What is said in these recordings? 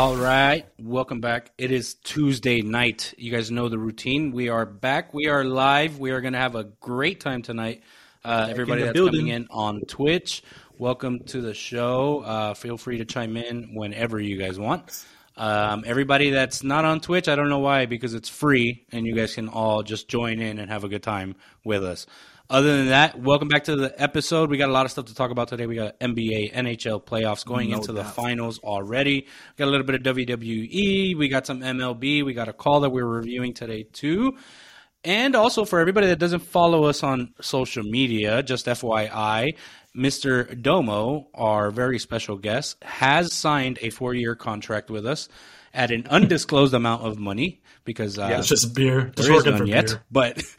All right, welcome back. It is Tuesday night. You guys know the routine. We are back. We are live. We are going to have a great time tonight. Uh, everybody that's building. coming in on Twitch, welcome to the show. Uh, feel free to chime in whenever you guys want. Um, everybody that's not on Twitch, I don't know why, because it's free and you guys can all just join in and have a good time with us. Other than that, welcome back to the episode. We got a lot of stuff to talk about today. We got NBA, NHL playoffs going No into the finals already. We Got a little bit of WWE. We got some MLB. We got a call that we're reviewing today too. And also for everybody that doesn't follow us on social media, just FYI, Mr. Domo, our very special guest, has signed a four-year contract with us at an undisclosed amount of money because uh, Yeah, it's just beer. Just there is none for yet. beer. But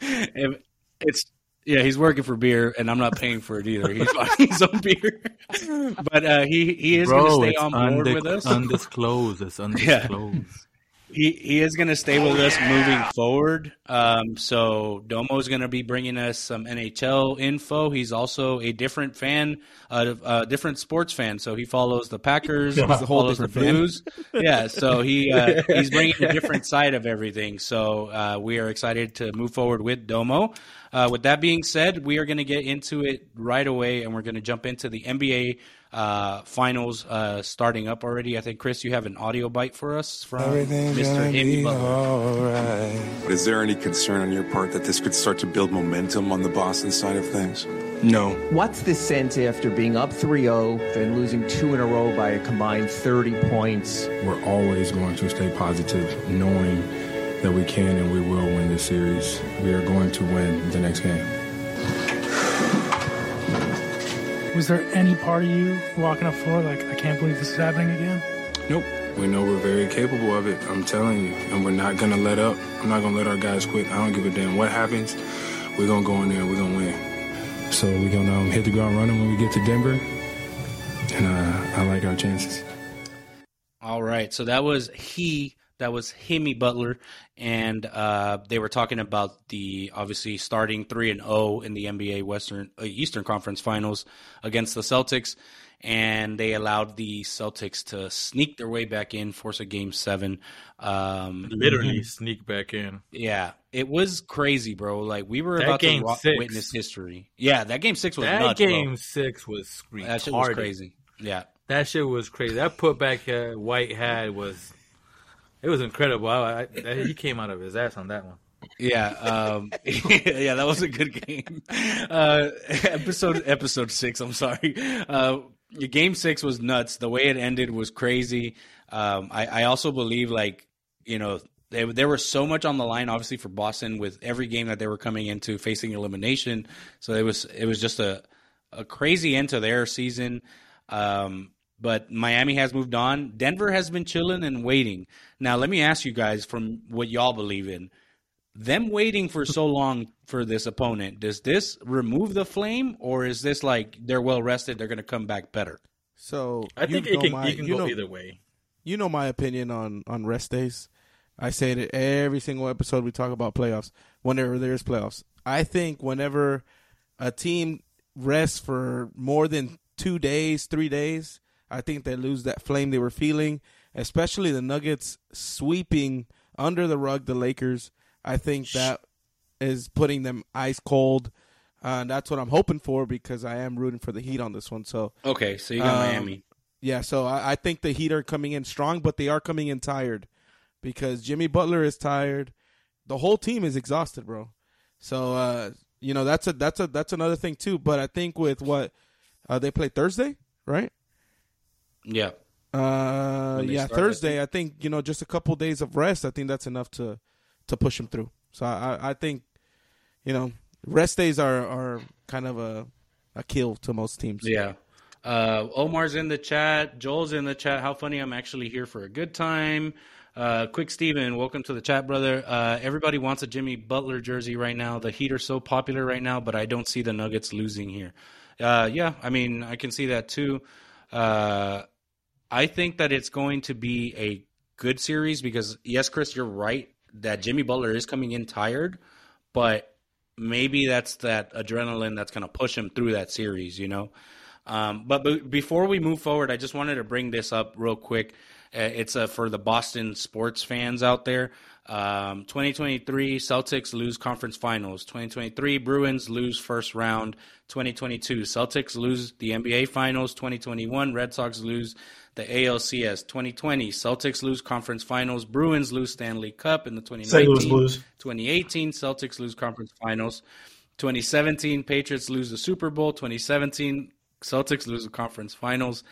it's yeah, he's working for beer, and I'm not paying for it either. He's buying his own beer, but uh, he he is going to stay on board undic- with us. Undisclosed. It's undisclosed. he he is going to stay with us moving forward. Um, so Domo's going to be bringing us some NHL info. He's also a different fan, uh, a different sports fan. So he follows the Packers, Yeah, he follows the. Blues. yeah, so he uh, he's bringing a different side of everything. So uh, we are excited to move forward with Domo. Uh, with that being said, we are going to get into it right away, and we're going to jump into the NBA uh, finals uh, starting up already. I think Chris, you have an audio bite for us from Everything's Mr. gonna Himmy be Butler. alright. Is there any concern on your part that this could start to build momentum on the Boston side of things? No. What's the sense after being up 3 0, then losing two in a row by a combined 30 points? We're always going to stay positive, knowing that we can and we will win this series. We are going to win the next game. Was there any part of you walking up floor like, I can't believe this is happening again? Nope. We know we're very capable of it, I'm telling you. And we're not going to let up. I'm not going to let our guys quit. I don't give a damn what happens. We're going to go in there and we're going to win. So we're going to um, hit the ground running when we get to Denver. And uh, I like our chances. All right, so that was he. That was Himmy Butler, and uh, they were talking about the obviously starting three and zero in the NBA Western uh, Eastern Conference Finals against the Celtics, and they allowed the Celtics to sneak their way back in, force a game seven. Um, Literally sneak back in. yeah, it was crazy, bro. Like we were That about to game ro- six. witness history. Yeah, that game six was That nuts, bro. game six was retarded. That shit was crazy. Yeah. That shit was crazy. That putback uh, White had was, it was incredible. I, I, he came out of his ass on that one. Yeah, um, yeah, that was a good game. Uh, episode episode six. I'm sorry. Uh, game six was nuts. The way it ended was crazy. Um, I, I also believe like you know they, there was so much on the line, obviously for Boston with every game that they were coming into facing elimination. So it was it was just a a crazy end to their season. Um, but Miami has moved on. Denver has been chilling and waiting. Now, let me ask you guys from what y'all believe in them waiting for so long for this opponent, does this remove the flame, or is this like they're well rested, they're going to come back better? So I think you it can, my, you can you go know, either way. You know my opinion on on rest days. I say it every single episode we talk about playoffs. Whenever there's playoffs, I think whenever a team rests for more than two days, three days, I think they lose that flame they were feeling. Especially the Nuggets sweeping under the rug the Lakers. I think that is putting them ice cold. Uh, and that's what I'm hoping for because I am rooting for the Heat on this one. So Okay, so you got Um, Miami. yeah, so I, I think the Heat are coming in strong, but they are coming in tired because Jimmy Butler is tired. The whole team is exhausted, bro. So uh, you know that's a that's a that's another thing too. But I think with what uh, they play Thursday, right? Yeah. Uh, yeah, start, I Thursday. I think. you know just a couple days of rest. I think that's enough to to push them through. So I I- I think you know rest days are are kind of a a kill to most teams. Yeah. Uh, Omar's in the chat. Joel's in the chat. How funny! I'm actually here for a good time. Uh, Quick Steven, welcome to the chat, brother. Uh, everybody wants a Jimmy Butler jersey right now. The Heat are so popular right now, but I don't see the Nuggets losing here. Uh, yeah, I mean, I can see that too. Uh, I think that it's going to be a good series because, yes, Chris, you're right that Jimmy Butler is coming in tired, but maybe that's that adrenaline that's going to push him through that series, you know? Um, but, but before we move forward, I just wanted to bring this up real quick. Uh, It's uh, for the Boston sports fans out there. Um, 2023 Celtics lose conference finals. 2023 Bruins lose first round. 2022 Celtics lose the NBA finals. 2021 Red Sox lose the ALCS. 2020 Celtics lose conference finals. Bruins lose Stanley Cup in the 2019. St. 2018 Celtics lose conference finals. 2017 Patriots lose the Super Bowl. 2017 Celtics lose the conference finals.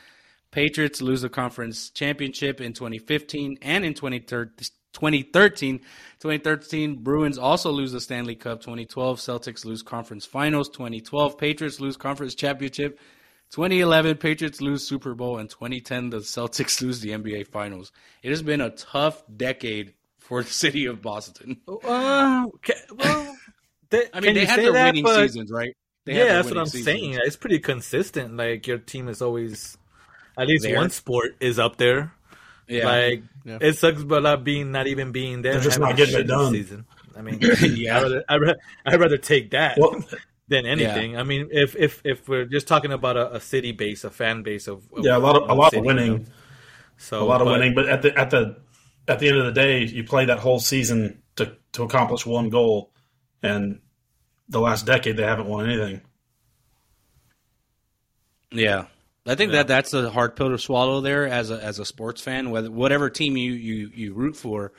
Patriots lose the conference championship in 2015 and in 2013. 2013, 2013 Bruins also lose the Stanley Cup. 2012 Celtics lose conference finals. 2012 Patriots lose conference championship. 2011 Patriots lose Super Bowl, and 2010 the Celtics lose the NBA Finals. It has been a tough decade for the city of Boston. Uh, okay, well, they, I mean, they had their that, winning but- seasons, right? They yeah, that's what I'm seasons. saying. It's pretty consistent. Like your team is always, at least There. one sport is up there. Yeah, Like Yeah. it sucks, but not being not even being there. They're just not getting it done. Season. I mean, Yeah. I'd, rather, I'd, rather, I'd rather take that Well, than anything. I mean, if if if we're just talking about a, a city base, a fan base of, of yeah, a lot of a lot city, of you know. winning, So a lot of but- winning. But at the at the at the end of the day, you play that whole season to to accomplish one goal, and the last decade they haven't won anything. Yeah. I think that that's a hard pill to swallow there as a as a sports fan. Whether whatever team you, you, you root for,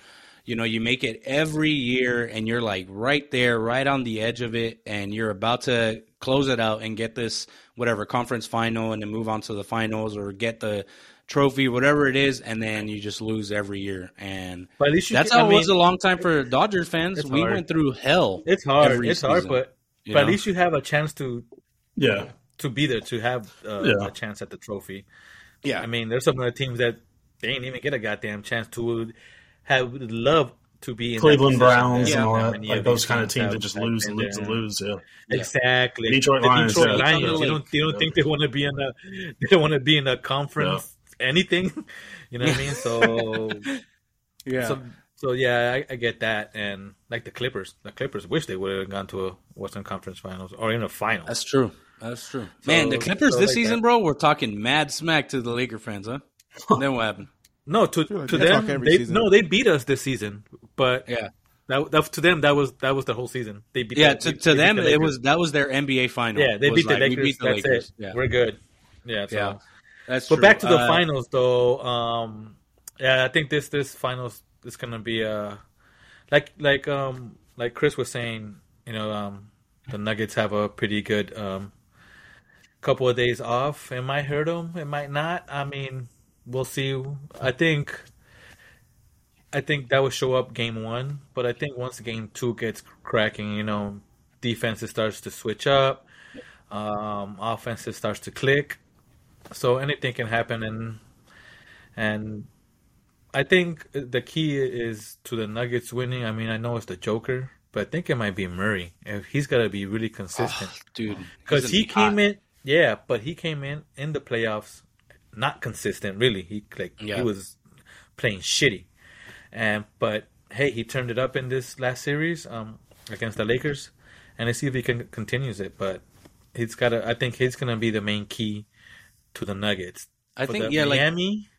you know, you make it every year and you're like right there, right on the edge of it, and you're about to close it out and get this whatever conference final and then move on to the finals or get the trophy, whatever it is, and then you just lose every year. And But at least you that's can- how I it was a long time for Dodgers fans. We hard. went through hell. It's hard. every It's hard, season, but you but at least you have a chance to Yeah, to be there to have uh, Yeah. a chance at the trophy. yeah, I mean, there's some other teams that they ain't even get a goddamn chance to have would love to be in Cleveland Browns that and all that, like of those kind of teams that just lose and lose and lose. Yeah, Exactly. Detroit the Lions, Detroit yeah. Lions. Yeah. You don't, you don't think they want to be in a they don't want to be in a conference anything. You know what I mean? So yeah. so so yeah, I, I get that. And like the Clippers, the Clippers wish they would have gone to a Western Conference Finals or in a final. That's true. That's true. Man, the Clippers so this like season, that. bro, we're talking mad smack to the Laker fans, huh? then what happened? No, to like to they them, they season. no, they beat us this season, but Yeah, that, that to them that was that was the whole season. They beat yeah. the- To, they to beat them, the it was that was their NBA final. yeah, they beat the like, we Lakers. beat the that's Lakers. it. Yeah, We're good. Yeah, so. yeah. That's But true. back to the Uh, finals, though. Um, yeah, I think this this finals is gonna be uh like like um like Chris was saying. You know, um, the Nuggets have a pretty good um couple of days off. It might hurt them. It might not. I mean, we'll see. I think. I think that will show up game one, but I think once game two gets cracking, you know, defense starts to switch up, um, offense starts to click, so anything can happen, and and I think the key is to the Nuggets winning. I mean, I know it's the Joker, but I think it might be Murray. If he's got to be really consistent dude, because he came I- in, yeah, but he came in in the playoffs not consistent. Really, he like Yeah. he was playing shitty, and but hey, he turned it up in this last series um, against the Lakers, and let's see if he can continues it. But he's got to. I think he's gonna be the main key to the Nuggets. I For think the yeah, like Miami.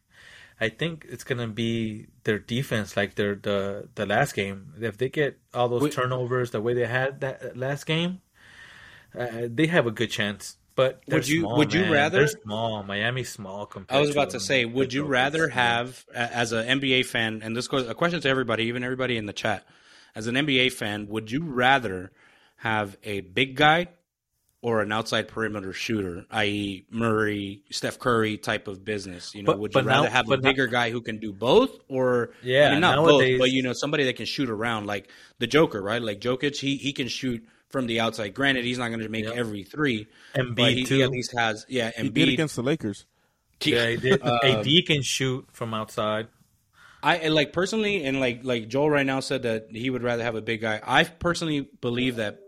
I think it's gonna be their defense, like their the the last game. If they get all those Wait. turnovers the way they had that last game, uh, they have a good chance. But Would you- small, would you man. rather- They're small. Miami's small compared. I was about to them. say, would you rather have, as an NBA fan, and this goes a question to everybody, even everybody in the chat, as an NBA fan, would you rather have a big guy or an outside perimeter shooter, i.e., Murray, Steph Curry type of business? You know, But- would you but now- rather have a but now- bigger guy who can do both, or Yeah, I mean, not nowadays- both, but you know, somebody that can shoot around, like the Joker, right? Like Jokic, he he can shoot. From the outside, granted, he's not going to make Yep. every three, Embiid, but he, he at least has, yeah, He did against the Lakers. Yeah, he did. Um, AD can shoot from outside. I and, like personally, and like like Joel right now said that he would rather have a big guy. I personally believe that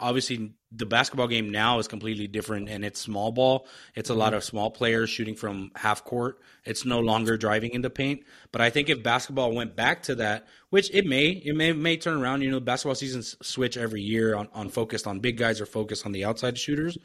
obviously the basketball game now is completely different, and it's small ball. It's a lot mm-hmm. of small players shooting from half court. It's no longer driving in the paint. But I think if basketball went back to that, which it may, it may may turn around. You know, basketball seasons switch every year on on focused on big guys or focused on the outside shooters.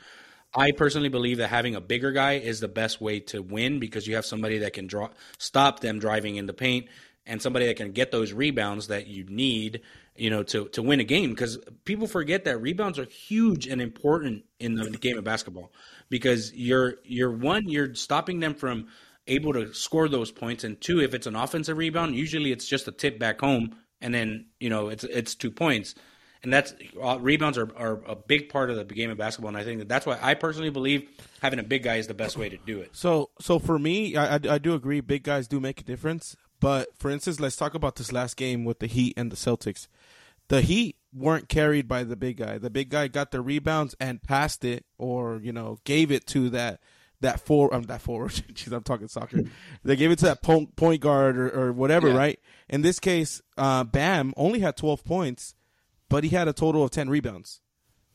I personally believe that having a bigger guy is the best way to win because you have somebody that can draw stop them driving in the paint and somebody that can get those rebounds that you need, you know, to to win a game because people forget that rebounds are huge and important in the game of basketball because you're you're one you're stopping them from able to score those points and two if it's an offensive rebound usually it's just a tip back home and then you know it's it's two points and that's uh, rebounds are, are a big part of the game of basketball and i think that that's why i personally believe having a big guy is the best way to do it So, so for me, I, I, I do agree. Big guys do make a difference. But for instance, let's talk about this last game with the Heat and the Celtics. The Heat weren't carried by the big guy. The big guy got the rebounds and passed it, or you know, gave it to that that four. Um, that forward. Jeez, I'm talking soccer. they gave it to that point, point guard or, or whatever, Yeah. right? In this case, uh, Bam only had 12 points, but he had a total of 10 rebounds.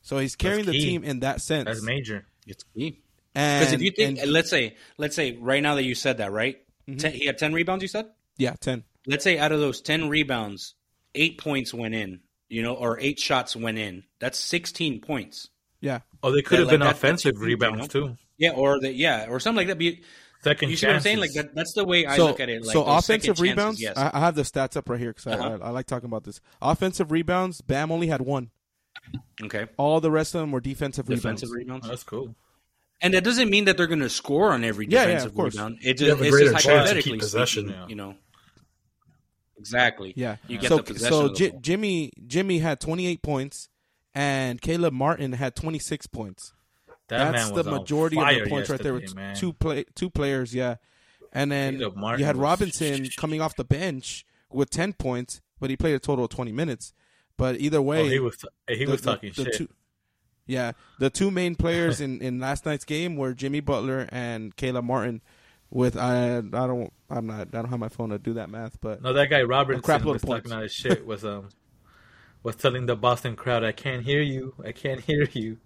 So he's carrying the team in that sense. That's major. it's key because if you think and- let's say let's say right now that you said that right Ten, he had 10 rebounds you said yeah, 10. let's say out of those 10 rebounds, eight points went in, you know, or eight shots went in. That's 16 points. Yeah. Oh, they could Yeah, have like been that- offensive rebounds you know? too. Yeah, or the, yeah, or something like that. But you, Second you see what I'm saying? Like that, that's the way I so, look at it. Like so offensive second chances, rebounds. yes. I, I have the stats up right here because Uh-huh. I, I, I like talking about this. Offensive rebounds. Bam only had one. okay, All the rest of them were defensive, defensive rebounds. rebounds, That's cool. and that doesn't mean that they're going to score on every Yeah, yeah, defensive of course. rebound. It just, it's just chance to hypothetically keep possession. speaking, Yeah. you know. Exactly. Yeah. You get so the possession. so the J-. Jimmy Jimmy had 28 points, and Caleb Martin had 26 points. That That's the was majority of the points right there with man. two play two players. Yeah, and then you had was- Robinson coming off the bench with 10 points, but he played a total of 20 minutes. But either oh, way, Oh, he was he the- was talking the shit. Two, yeah, the two main players in, in last night's game were Jimmy Butler and Caleb Martin. With I I don't I'm not I don't have my phone to do that math, but No, that guy Robertson crap was points. talking out his shit. Was um was telling the Boston crowd, "I can't hear you. I can't hear you."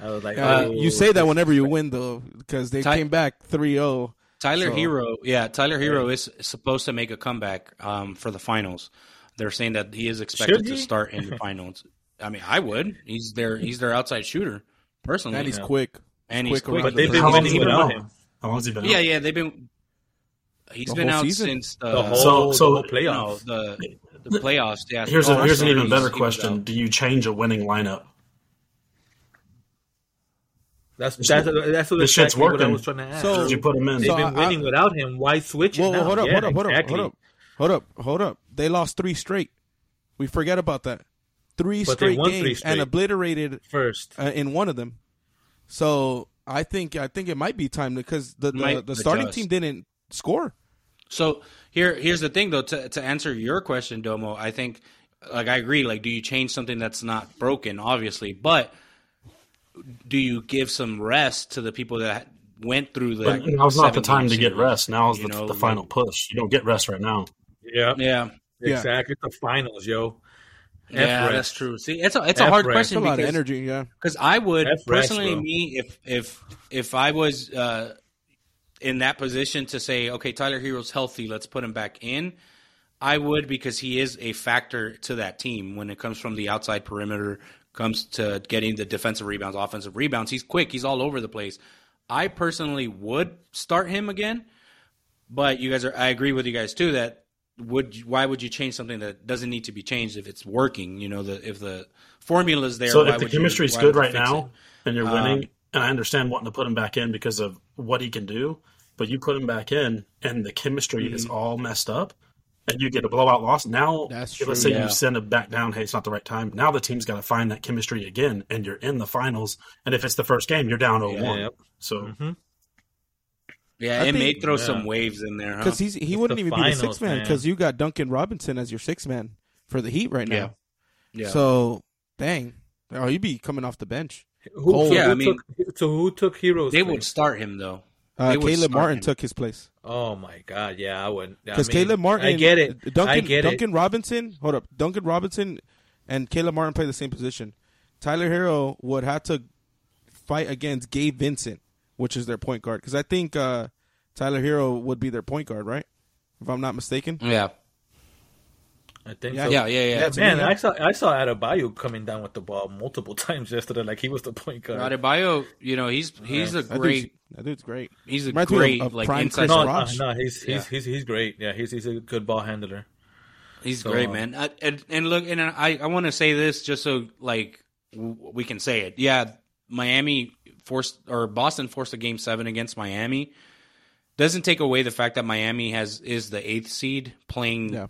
I was like, uh, oh, you say that whenever you win though, because they Ty- came back oh. 3-0. Tyler So- Hero, yeah, Tyler Herro is supposed to make a comeback um, for the finals. They're saying that he is expected Should to start in the finals. I mean, I would. He's their he's their outside shooter, personally. and he's Yeah. quick. And he's quick quick. around But they've been How rim. long winning has he been without him. How long has he been Yeah, out? yeah, they've been. He's The been out season? since the, The whole, So- so- the whole no, playoffs. the the playoffs. Yeah. Here's a, I'm here's an even better question. Do you change a winning lineup? That's that's that's what This shit's exactly what I working. was trying to ask. So- Did you put him in? They've So been I- winning without him. Why switch it Whoa, now? hold up, Yeah, hold up, hold exactly. up, hold up, hold up, hold up. They lost three straight. We forget about that. Three But straight games three and obliterated First, uh, in one of them. So I think I think it might be time because the the, the starting adjust. team didn't score. So here, here's the thing, though. To to answer your question, Domo, I think, like, I agree. Like, do you change something that's not broken? Obviously, but do you give some rest to the people that went through the? But now's not the time to get rest. Now's you the, know, the final push. You don't get rest right now. yeah, Yeah, Yeah. exactly. It's the finals, yo. F yeah, rest. that's true. See, it's a it's a F hard rest. It's a question lot of because energy. Yeah, Because I would F rest, personally, bro. me, if if if I was uh, in that position to say, okay, Tyler Herro's healthy, let's put him back in. I would because he is a factor to that team when it comes from the outside perimeter, comes to getting the defensive rebounds, offensive rebounds. He's quick. He's all over the place. I personally would start him again, but you guys are. I agree with you guys too that would why would you change something that doesn't need to be changed if it's working? You know, the if the formula is there. So if the chemistry is good right now it? and you're Um, winning, and I understand wanting to put him back in because of what he can do, but you put him back in and the chemistry is Mm-hmm. all messed up, and you get a blowout loss. Now, That's let's say yeah. you send it back down. Hey, it's not the right time. Now the team's got to find that chemistry again, and you're in the finals. And if it's the first game, you're down 0-1. Yep. So Mm-hmm. Yeah, I it may throw yeah. some waves in there, huh? because he's he It's wouldn't the even be the finals, six man man. because you got Duncan Robinson as your six man for the Heat right now. Yeah. So dang, oh, he'd be coming off the bench. Who, Cole. Yeah, who I mean- took, so who took Herro's? They place? would start him though. Uh, Caleb start Martin took his place Oh my god, yeah, I wouldn't. I because mean, Caleb Martin. I get it. Duncan I get Duncan it. Robinson. Hold up, Duncan Robinson and Caleb Martin play the same position. Tyler Herro would have to fight against Gabe Vincent, which is their point guard. Because I think uh, Tyler Herro would be their point guard, right? If I'm not mistaken. Yeah. I think Yeah, so. Yeah, yeah, yeah. Yeah, Man, me, I saw I saw Adebayo coming down with the ball multiple times yesterday, like he was the point guard. Adebayo, you know, he's he's a that great dude's, that dude's great. he's a Reminds me of- great of like prime inside Chris no, Rock. no, Raj. no, he's he's, Yeah. he's he's great. Yeah, he's he's a good ball handler. He's So, great, uh, man. Uh, and and look, and I I want to say this just so like we can say it. Yeah, Miami forced or Boston forced a game seven against Miami. Doesn't take away the fact that Miami has is the eighth seed playing. Yeah.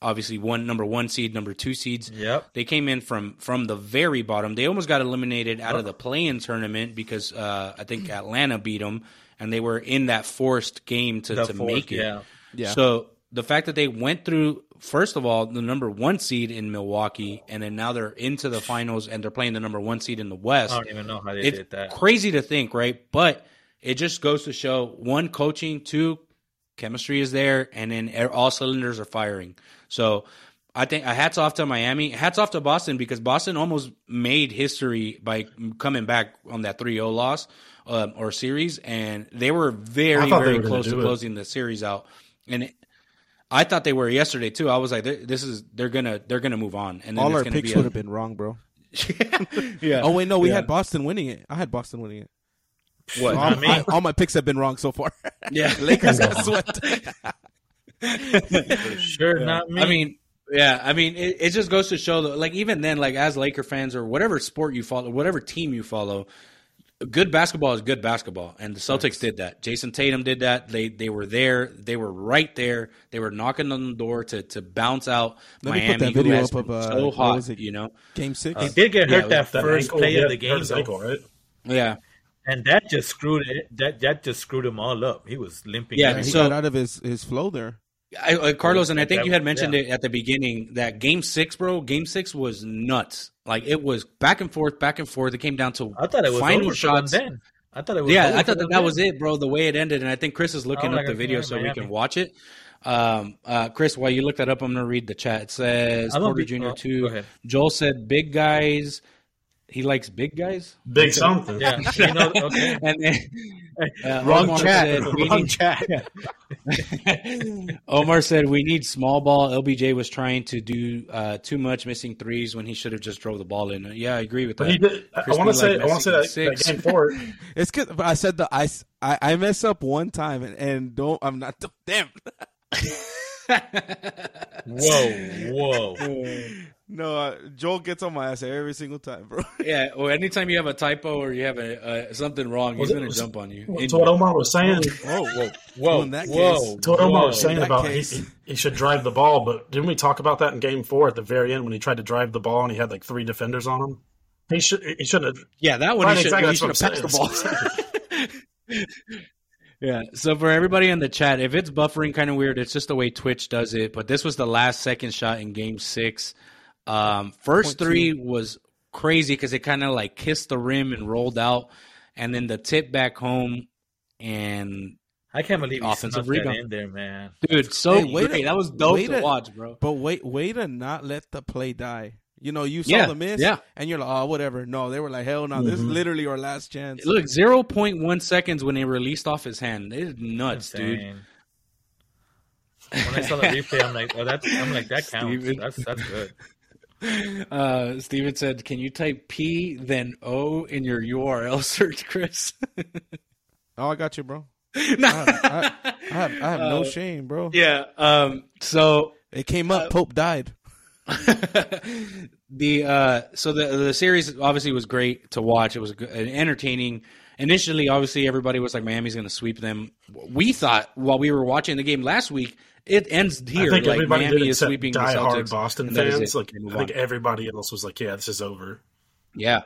Obviously, one number one seed, number two seeds. Yep. They came in from from the very bottom. They almost got eliminated out of the play-in tournament because uh, I think Atlanta beat them, and they were in that forced game to, The to fourth, make it. yeah. Yeah. So the fact that they went through first of all the number one seed in Milwaukee, and then now they're into the finals and they're playing the number one seed in the West. I don't even know how they It's did that. crazy to think, right? But it just goes to show one coaching, two chemistry is there, and then all cylinders are firing. So I think a hats off to Miami, hats off to Boston because Boston almost made history by coming back on that 3-0 loss um, or series, and they were very I thought they very were close to do it. closing the series out. And it, I thought they were yesterday too. I was like, this is they're gonna they're gonna move on, and then All our gonna picks be would a, have been wrong, bro. yeah. Oh wait, no, we Yeah. had Boston winning it. I had Boston winning it. What? all, I mean- I- all my picks have been wrong so far. yeah, Lakers got swept. Sure, not me. I mean, yeah, I mean, it, it just goes to show that, like, even then, like, as Laker fans or whatever sport you follow, whatever team you follow, good basketball is good basketball, and the Celtics did that. Jayson Tatum did that. They they were there. They were right there. They were knocking on the door to to bounce out Let me Miami, put that who video up of, uh, so hot. was it? You know, Game six. he did get yeah, hurt that That first ankle, play yeah, of the game, ankle, right? yeah, and that just screwed it. That that just screwed him all up. He was limping. Yeah, Yeah, he so- got out of his, his flow there. I, uh, Carlos, and I think you had mentioned yeah. it at the beginning that Game Six, bro. Game Six was nuts. Like it was back and forth, back and forth. It came down to I thought it was final shots. Then. I thought it was. Yeah, I thought that that was it, bro. The way it ended, and I think Chris is looking up like the video said, so we can watch it. Um, uh, Chris, while you look that up, I'm gonna read the chat. It says I'm Porter be- Jr. oh, two. Joel said big guys. He likes big guys. Big something. Yeah, you know. Okay. And then uh, Wrong Omar chat. Said, we Wrong need, chat. Omar said we need small ball. LBJ was trying to do uh, too much, missing threes when he should have just drove the ball in. Yeah, I agree with that. But he did. I want to say. like I want to say Messi that, in that six. game four. It's good. But I said the I, I, I mess up one time and, and don't I'm not damn. Whoa, whoa. No, uh, Joel gets on my ass every single time, bro. Yeah, or anytime you have a typo or you have a, uh, something wrong, he's Was it- gonna jump on you. To what Omar was saying. Oh, whoa, Whoa, in that whoa, case- To what Omar was saying that about he, case- he, he should drive the ball, but didn't we talk about that in Game Four at the very end when he tried to drive the ball and he had like three defenders on him? He should. He shouldn't have. Yeah, that one he should, exactly, he should have what passed the ball. yeah. So for everybody in the chat, if it's buffering kind of weird, it's just the way Twitch does it. But this was the last second shot in Game Six. Um, first Point three was crazy because it kind of like kissed the rim and rolled out, and then the tip back home, and I can't believe Offensive snuck that rebound. in there, man. dude, so Hey, wait great. a- that was dope wait to a- watch, bro. But wait, way to not let the play die. You know, you saw Yeah, the miss, yeah. and you're like, oh, whatever. No, they were like, hell no, this is literally our last chance. Look, zero point one seconds when they released off his hand. It is nuts, dude. When I saw the replay, I'm like, oh, that's. I'm like, that counts. Steven. That's that's good. Uh, Steven said, "Can you type P then O in your URL search, Chris?" Oh, I got you, bro. I have, I, I have, I have no Uh, shame, bro. yeah. Um. So It came up. Pope died. the uh so the the series obviously was great to watch. It was an entertaining. Initially, obviously, everybody was like Miami's going to sweep them. We thought while we were watching the game last week, it ends here. I think like everybody Miami did is sweeping the diehard Celtics, Boston and fans. Like I think everybody else was like, "Yeah, this is over." Yeah.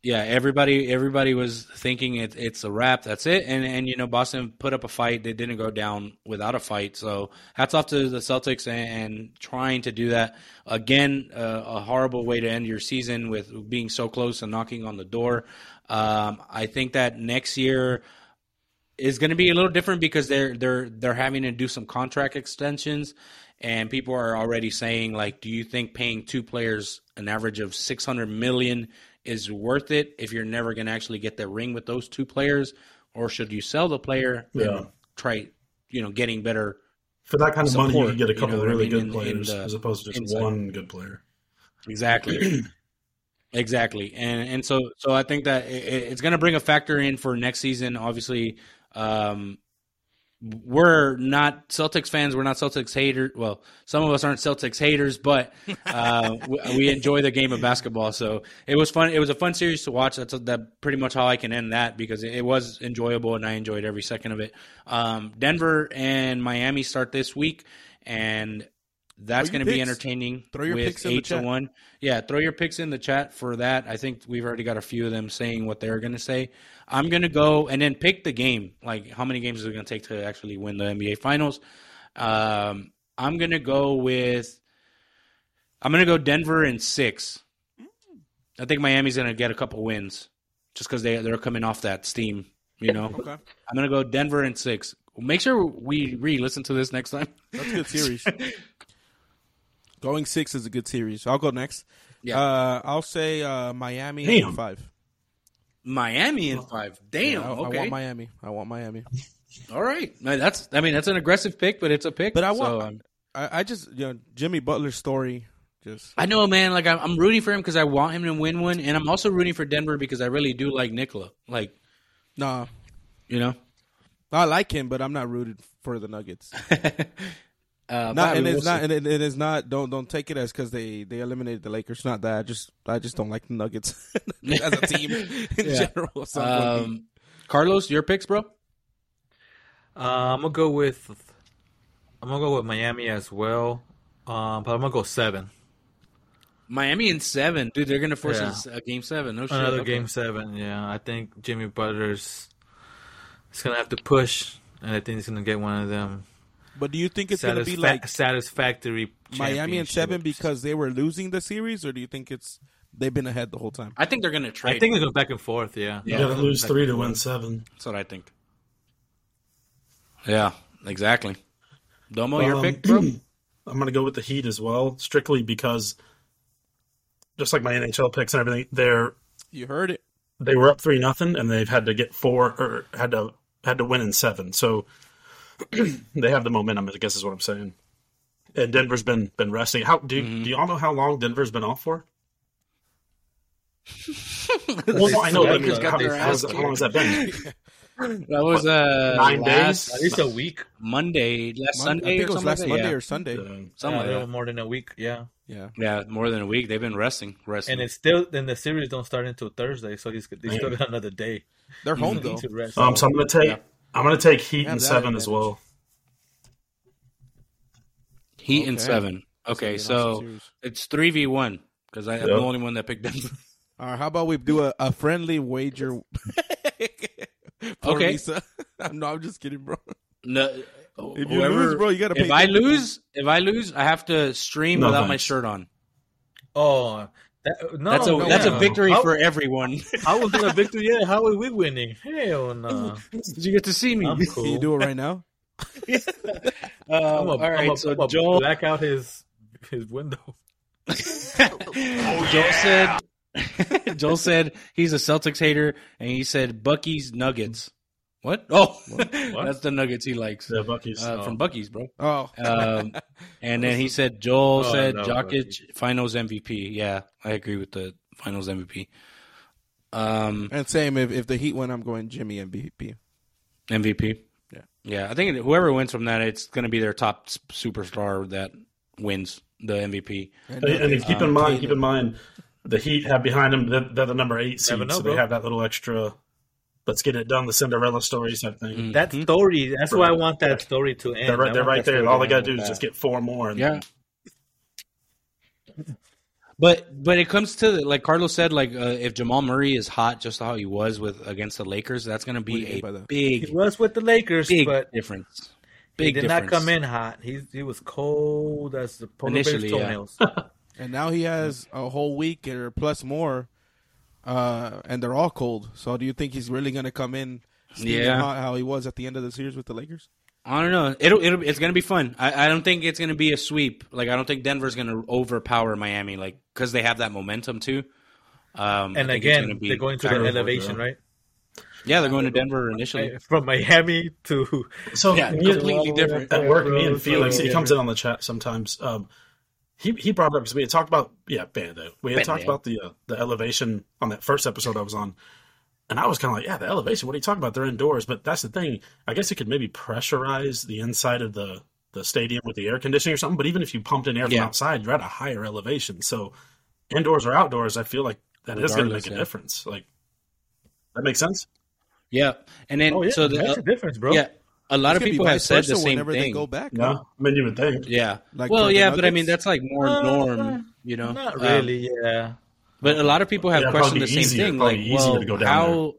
Yeah, everybody everybody was thinking it, it's a wrap. That's it. And and you know Boston put up a fight. They didn't go down without a fight. So hats off to the Celtics and, and trying to do that again. Uh, a horrible way to end your season with being so close and knocking on the door. Um, I think that next year is going to be a little different because they're they're they're having to do some contract extensions, and people are already saying like, do you think paying two players an average of six hundred million is worth it if you're never going to actually get the ring with those two players, or should you sell the player Yeah. and try, you know, getting better For that kind of money, you support, can get a you couple know of what I really mean, good in- in players the as opposed to just inside. one good player. Exactly. exactly. And and so so I think that it, it's going to bring a factor in for next season. Obviously, um, we're not Celtics fans. We're not Celtics haters. Well, some of us aren't Celtics haters, but uh, we, we enjoy the game of basketball. So it was fun. It was a fun series to watch. That's that pretty much how I can end that because it, it was enjoyable and I enjoyed every second of it. Um, Denver and Miami start this week, and that's going to be entertaining. Throw your with picks in the eight to chat. one. Yeah, throw your picks in the chat for that. I think we've already got a few of them saying what they're going to say. I'm going to go and then pick the game. Like, how many games is it going to take to actually win the NBA Finals? Um, I'm going to go with. I'm going to go Denver in six. I think Miami's going to get a couple wins, just because they they're coming off that steam. You know, Okay. I'm going to go Denver in six. Make sure we re-listen to this next time. That's a good series. Going six is a good series. I'll go next. Yeah. Uh, I'll say uh, Miami Damn. in five. Miami in five. Damn. I, I okay. want Miami. I want Miami. All right, that's. I mean, that's an aggressive pick, but it's a pick. But I so, want. um, I, I just you know Jimmy Butler's story. Just I know, man. Like I'm, I'm rooting for him because I want him to win one, and I'm also rooting for Denver because I really do like Nikola. Like, nah. you know, I like him, but I'm not rooted for the Nuggets. uh, Not, Bobby, and it's not, and it, it is not. Don't don't take it as because they they eliminated the Lakers. Not that. I just I just don't like the Nuggets as a team in Yeah. general. So I'm gonna be- Um, Carlos, your picks, bro. Uh, I'm gonna go with I'm gonna go with Miami as well. Um, but I'm gonna go seven. Miami in seven, dude. They're gonna force Yeah. us a game seven. No shit. Another Okay. game seven. Yeah, I think Jimmy Butler's is gonna have to push, and I think he's gonna get one of them. But do you think it's gonna be like satisfactory Miami and seven because they were losing the series, or do you think it's they've been ahead the whole time? I think they're gonna trade. I think they go back and forth. Yeah, You got to lose three to win seven. that's what I think. Yeah, exactly. Domo, your Um, pick, bro. I'm going to go with the Heat as well, strictly because, just like my NHL picks and everything, they're You heard it. they were up three nothing, and they've had to get four or had to had to win in seven. So they have the momentum. I guess is what I'm saying. And Denver's been been resting. How do Mm-hmm. do you all know how long Denver's been off for? well, no, I know. but Lakers got how, their how's- ass how long has that been? That was uh Nine last days? At least a week. Monday, last Mon- Sunday I think or it was last like? Monday yeah. or Sunday. Uh, something yeah, like a little more than a week. Yeah, Yeah. Yeah, more than a week. They've been resting, resting. and it's still then the series don't start until Thursday, so he's they still got another day They're home though. to rest. um, so I'm going to take I'm going to take Heat and that seven as well. Heat and seven. Okay, an so it's three v one because I'm the only one that picked Denver. All right, how about we do a, a friendly wager? for Okay. Lisa? no, I'm just kidding, bro. No, If you lose, bro, you gotta pay If I attention. lose, if I lose, I have to stream No without my shirt on. Oh, that, no, That's a no, that's a victory How- for everyone. How was it a victory? Yeah, how are we winning? Hell no. Did you get to see me? I'm cool. Can you do it right now? Um, I'm a, all right, I'm a, so I'm Joel, black out his his window. Joel said, Joel said he's a Celtics hater, and he said Bucky's Nuggets. What? Oh, that's the Nuggets he likes Yeah, Bucky's. uh, from Bucky's, bro. Oh, Um, and then he said Joel Oh, said no, Jokic Bucky. Finals MVP. Yeah, I agree with the Finals MVP. Um, and same if, if the Heat win, I'm going Jimmy MVP. MVP. Yeah. yeah. I think whoever wins from that, it's going to be their top superstar that wins the MVP. And, And, and keep in Um, mind, keep in mind, the Heat have behind them they're, they're the number eight seed, know, so they have that little extra. Let's get it done. The Cinderella story type thing. Mm. That story. That's why I want that story to end. They're right, they're right there. All they gotta do is that. just get four more. And Yeah. But but it comes to like Carlos said, like uh, if Jamal Murray is hot just how he was with against the Lakers, that's going to What do you be a that? He was with the Lakers, big but difference. he Big did difference. not come in hot. He he was cold as the polar bear's Initially, yeah. toenails. and now he has a whole week or plus more, uh, and they're all cold. So do you think he's really going to come in? Yeah. hot how he was at the end of the series with the Lakers. I don't know. It'll, it'll it's going to be fun. I, I don't think it's going to be a sweep. Like I don't think Denver's going to overpower Miami, like because they have that momentum too. Um, and think it's again, gonna be they're going to factor- the elevation, right? Yeah, they're going to Denver initially. from Miami to So Yeah, completely different. at work, me and Felix, he comes in on the chat sometimes. Um, he he brought up because we had talked about yeah, Bandit. We had talked about the uh, the elevation on that first episode I was on, and I was kind of like, yeah, the elevation. What are you talking about? They're indoors, but that's the thing. I guess you could maybe pressurize the inside of the the stadium with the air conditioning or something. But even if you pumped in air from Yeah. outside, you're at a higher elevation. So indoors or outdoors, I feel like that is going to make a yeah. difference. Like that makes sense. Yeah, and then oh yeah, so so the makes a difference, bro. yeah, a lot It's of people have said the same whenever thing. they go back. No, no? I mean you would think. Yeah, Like well, yeah, but I mean that's like more Uh, norm, you know. not Um, really. yeah, But a lot of people have Yeah, questioned the same easier- thing. Like, well, to go down how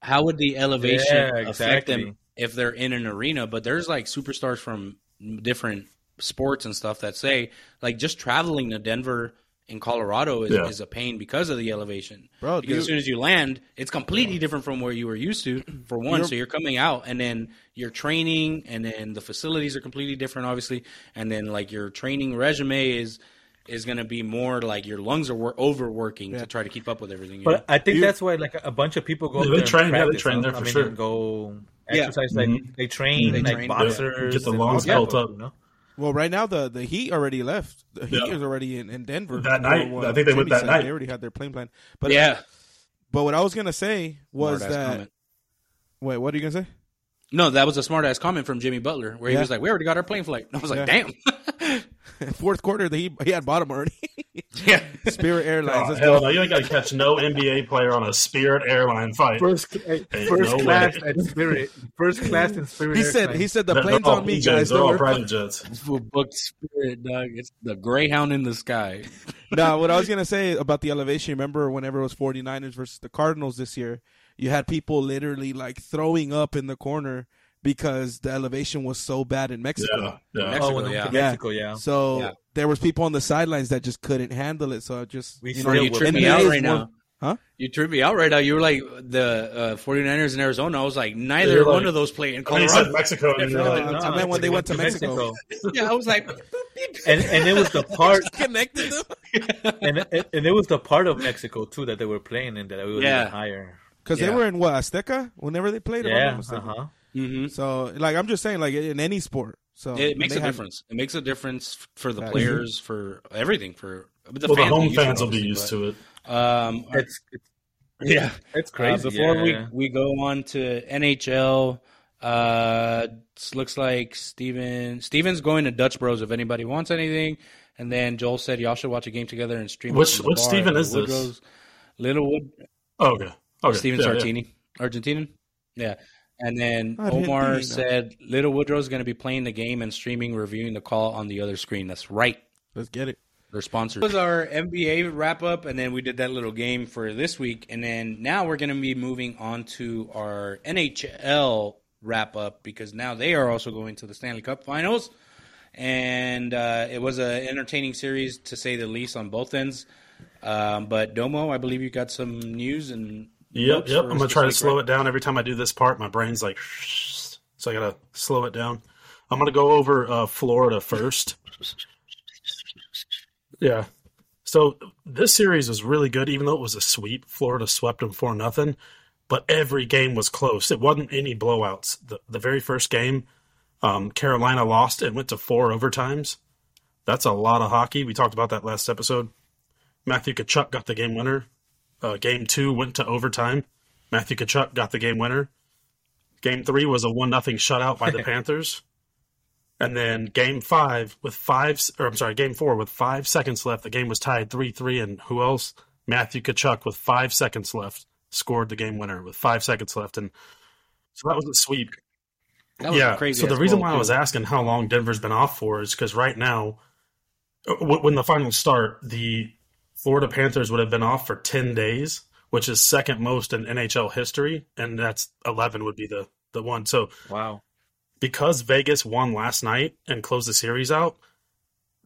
how would the elevation Yeah, affect them if they're in an arena? But there's like superstars from different sports and stuff that say like just traveling to Denver in Colorado is, Yeah. is a pain because of the elevation. Bro, because you- as soon as you land, it's completely different from where you were used to. For one, You're- so you're coming out, and then your training, and then the facilities are completely different, obviously, and then like your training resume is is going to be more like your lungs are wor- overworking to try to keep up with everything. You but know? I think that's why like a bunch of people go. Yeah, up they there and train- yeah, they train there for I mean, sure. and go Yeah. exercise like Mhm. they train They like train. boxers. Get the lungs built that, up. You know? Well, right now the the Heat already left. The Heat Yeah. is already in, in Denver That night. I uh, think they went that said night. They already had their plane plan. But yeah, but what I was gonna say was Smart-ass that comment. wait, what are you gonna say? no, that was a smart ass comment from Jimmy Butler where he Yeah. was like, "We already got our plane flight." I was like, Yeah. "Damn." Fourth quarter, the, he he had bottom already. yeah, Spirit Airlines. Oh, let's hell go. no! You ain't got to catch no NBA player on a Spirit airline fight. First, Ain't first no class way. at Spirit. First class in Spirit. He said Airlines. he said the oh, They're plane's all on me, PJs, guys. They're Don't all worry. private jets. We booked spirit, dog. It's the Greyhound in the sky. now, what I was gonna say about the elevation. Remember, whenever it was 49ers versus the Cardinals this year, you had people literally like throwing up in the corner because the elevation was so bad in Mexico. Yeah, yeah. Mexico, oh, when they went to yeah. Mexico, yeah. So Yeah. there was people on the sidelines that just couldn't handle it. So I just We you still know, you would- me out right more- now. Huh? You trip me out right now. You were like the uh, 49ers in Arizona. I was like, neither You're one of those play in I mean, Colorado. said Mexico. And No, you're like, I meant when they went to Mexico. yeah, I was like, and and it was the part connected them and and and it was the part of Mexico too that they were playing in that it was Yeah. even higher. because Yeah. they were in what Azteca whenever they played. if I'm not Yeah, uh huh. Mhm. So like I'm just saying, like in any sport. So it makes a had- difference. It makes a difference for the Facts. players, for everything, for the well, the home get used to it, fans will be obviously, used to it. Um, It's it's, yeah. it's Uh, crazy. before yeah. we we go on to NHL, uh, looks like Steven Steven's going to Dutch Bros. If anybody wants anything, and then Joel said y'all should watch a game together and stream. it Which- from the which bar Steven at is this? Woodrow's. Littlewood. Oh, okay. Okay. Steven yeah, yeah. Sartini, Argentinian. Yeah. And then Omar said Little Woodrow's going to be playing the game and streaming, reviewing the call on the other screen. That's right. Let's get it. They're was our NBA wrap up, and then we did that little game for this week. And then now we're going to be moving on to our NHL wrap up because now they are also going to the Stanley Cup finals. And uh, it was an entertaining series, to say the least, on both ends. Um, but Domo, I believe you got some news and. Yep, yep. I'm gonna try to slow right? it down every time I do this part. My brain's like, so I gotta slow it down. I'm gonna go over uh, Florida first. Yeah. So this series was really good, even though it was a sweep. Florida swept them for nothing, but every game was close. It wasn't any blowouts. The the very first game, um, Carolina lost and went to four overtimes. That's a lot of hockey. We talked about that last episode. Matthew Tkachuk got the game winner. Uh, game two went to overtime. Matthew Tkachuk got the game winner. Game three was a one nothing shutout by the Panthers. And then game five with five, or I'm sorry, game four with five seconds left. The game was tied three three, and who else? Matthew Tkachuk with five seconds left scored the game winner with five seconds left, and so that was a sweep. That was yeah. crazy So the reason why I was asking how long Denver's been off for is because right now, w- when the finals start, the Florida Panthers would have been off for ten days, which is second most in NHL history, and that's eleven would be the the one. So Wow. because Vegas won last night and closed the series out,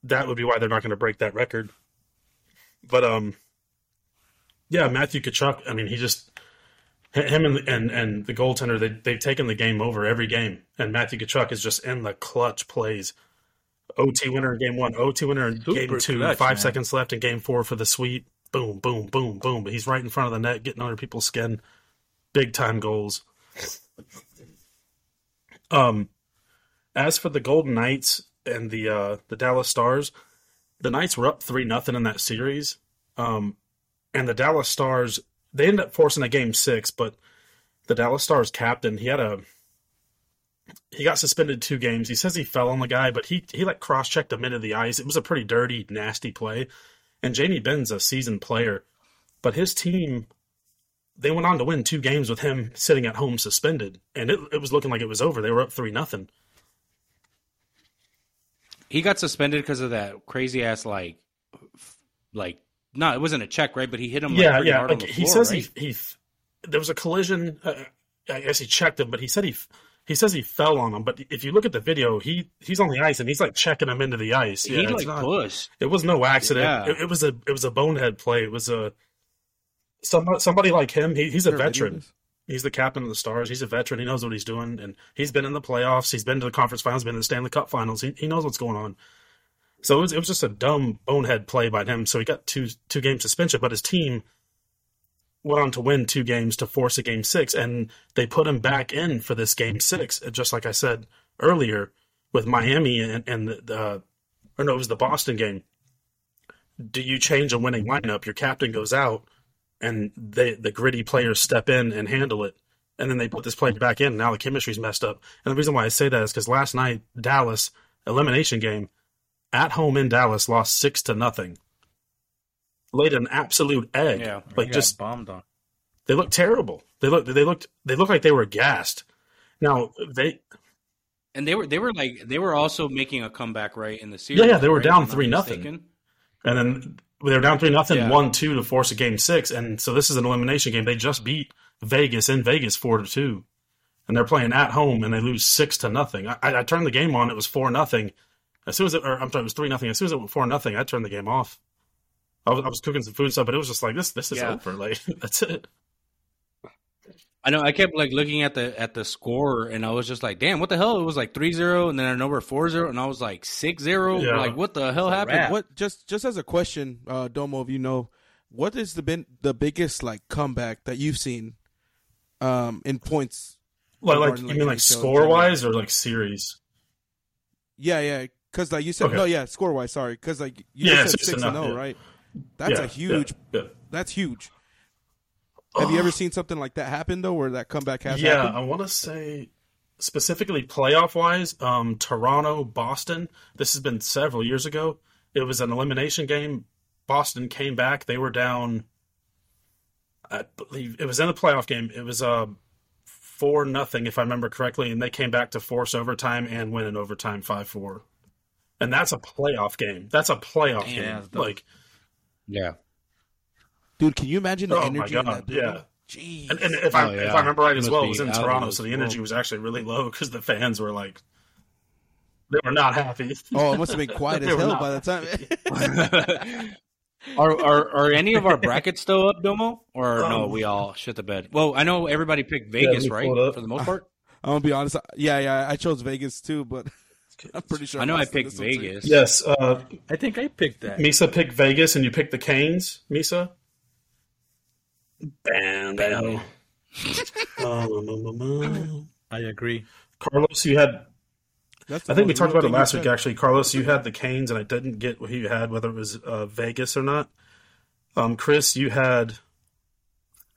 that would be why they're not going to break that record. But um, yeah, Matthew Tkachuk. I mean, he just him and and and the goaltender they they've taken the game over every game, and Matthew Tkachuk is just in the clutch plays. OT winner in game one, OT winner in Super game two, clutch, five man. seconds left in game four for the sweep. Boom, boom, boom, boom. But he's right in front of the net, getting under people's skin. big time goals. Um, as for the Golden Knights and the uh, the Dallas Stars, the Knights were up three nothing in that series, um, and the Dallas Stars they ended up forcing a game six, but the Dallas Stars captain he had a he got suspended two games. He says he fell on the guy, but he he like cross checked him into the ice. It was a pretty dirty, nasty play. And Jamie Benn's a seasoned player, but his team they went on to win two games with him sitting at home suspended, and it, it was looking like it was over. They were up three nothing. He got suspended because of that crazy ass like, like no, it wasn't a check, right? But he hit him. Yeah, pretty yeah. Like he floor, says right? he he there was a collision. Uh, I guess he checked him, but he said he he says he fell on him. But if you look at the video, he he's on the ice and he's like checking him into the ice. he Yeah, it's like not- pushed. It was no accident. Yeah. It, it was a it was a bonehead play. It was a somebody somebody like him. He, he's a Is there video of veteran. He's the captain of the Stars. He's a veteran. He knows what he's doing, and he's been in the playoffs. He's been to the conference finals. Been to the Stanley Cup finals. He, he knows what's going on. So it was, it was just a dumb bonehead play by him. So he got two two game suspension, but his team went on to win two games to force a game six, and they put him back in for this game six. Just like I said earlier with Miami and, and the, the or no, it was the Boston game. Do you change a winning lineup? Your captain goes out, and they the gritty players step in and handle it, and then they put this player back in. And now the chemistry's messed up. And the reason why I say that is because last night Dallas elimination game at home in Dallas lost six to nothing. Laid an absolute egg. Yeah, like just bombed on. they looked terrible. They looked they looked they looked like they were gassed. Now they And they were they were like they were also making a comeback right in the series. Yeah, yeah, they were right? down If I'm not 3-0. and then they were down three nothing, Yeah. one two to force a game six, and so this is an elimination game. They just beat Vegas in Vegas four to two, and they're playing at home and they lose six to nothing. I, I turned the game on; it was four nothing. As soon as it, or I'm sorry, it was three nothing. As soon as it went four nothing, I turned the game off. I was, I was cooking some food and stuff, but it was just like this. This is Yeah. over. Like that's it. I know. I kept like looking at the at the score, and I was just like, "Damn, what the hell?" It was like 3-0, and then our number 4-0, and I was like 6-0. Yeah. Like, what the hell happened? What just just as a question, uh, Domo, if you know, what is the been the biggest like comeback that you've seen, um, in points? Like, like you like, mean like NHL score wise or like series? Yeah, yeah, because like you said, Okay. no, yeah, score wise. Sorry, because like you Yeah, said six six and and oh, zero, yeah. Right? That's Yeah, a huge. Yeah, yeah. That's huge. Have you ever seen something like that happen though, where that comeback has yeah, happened? I want to say specifically playoff wise, um, Toronto, Boston. This has been several years ago. It was an elimination game. Boston came back. They were down. I believe it was in the playoff game. It was uh, four nothing, if I remember correctly, and they came back to force overtime and win in overtime five four. And that's a playoff game. That's a playoff Damn, game. that's. Like, Yeah. Dude, can you imagine the Oh, my energy in God, that building? yeah. Jeez. and, and if I Oh, if. I remember right as well, it was in Toronto, so the energy world. was actually really low because the fans were like, they were not happy. oh, it must have been quiet as hell by the time. Are, are are any of our brackets still up, Domo? Or no, Um, we all shit the bed. Well, I know everybody picked Vegas, me right? pull it up. For the most part. I'm gonna be honest. Yeah, yeah, I chose Vegas too, but I'm pretty sure I know I picked this too. Vegas. yes, uh, I think I picked that. Misa picked Vegas, and you picked the Canes. Misa. Bam, bam. Um, I agree. Carlos, you had. I think we talked about it last week. Actually, Carlos, you had the Canes, and I didn't get who you had, whether it was uh, Vegas or not. Um, Chris, you had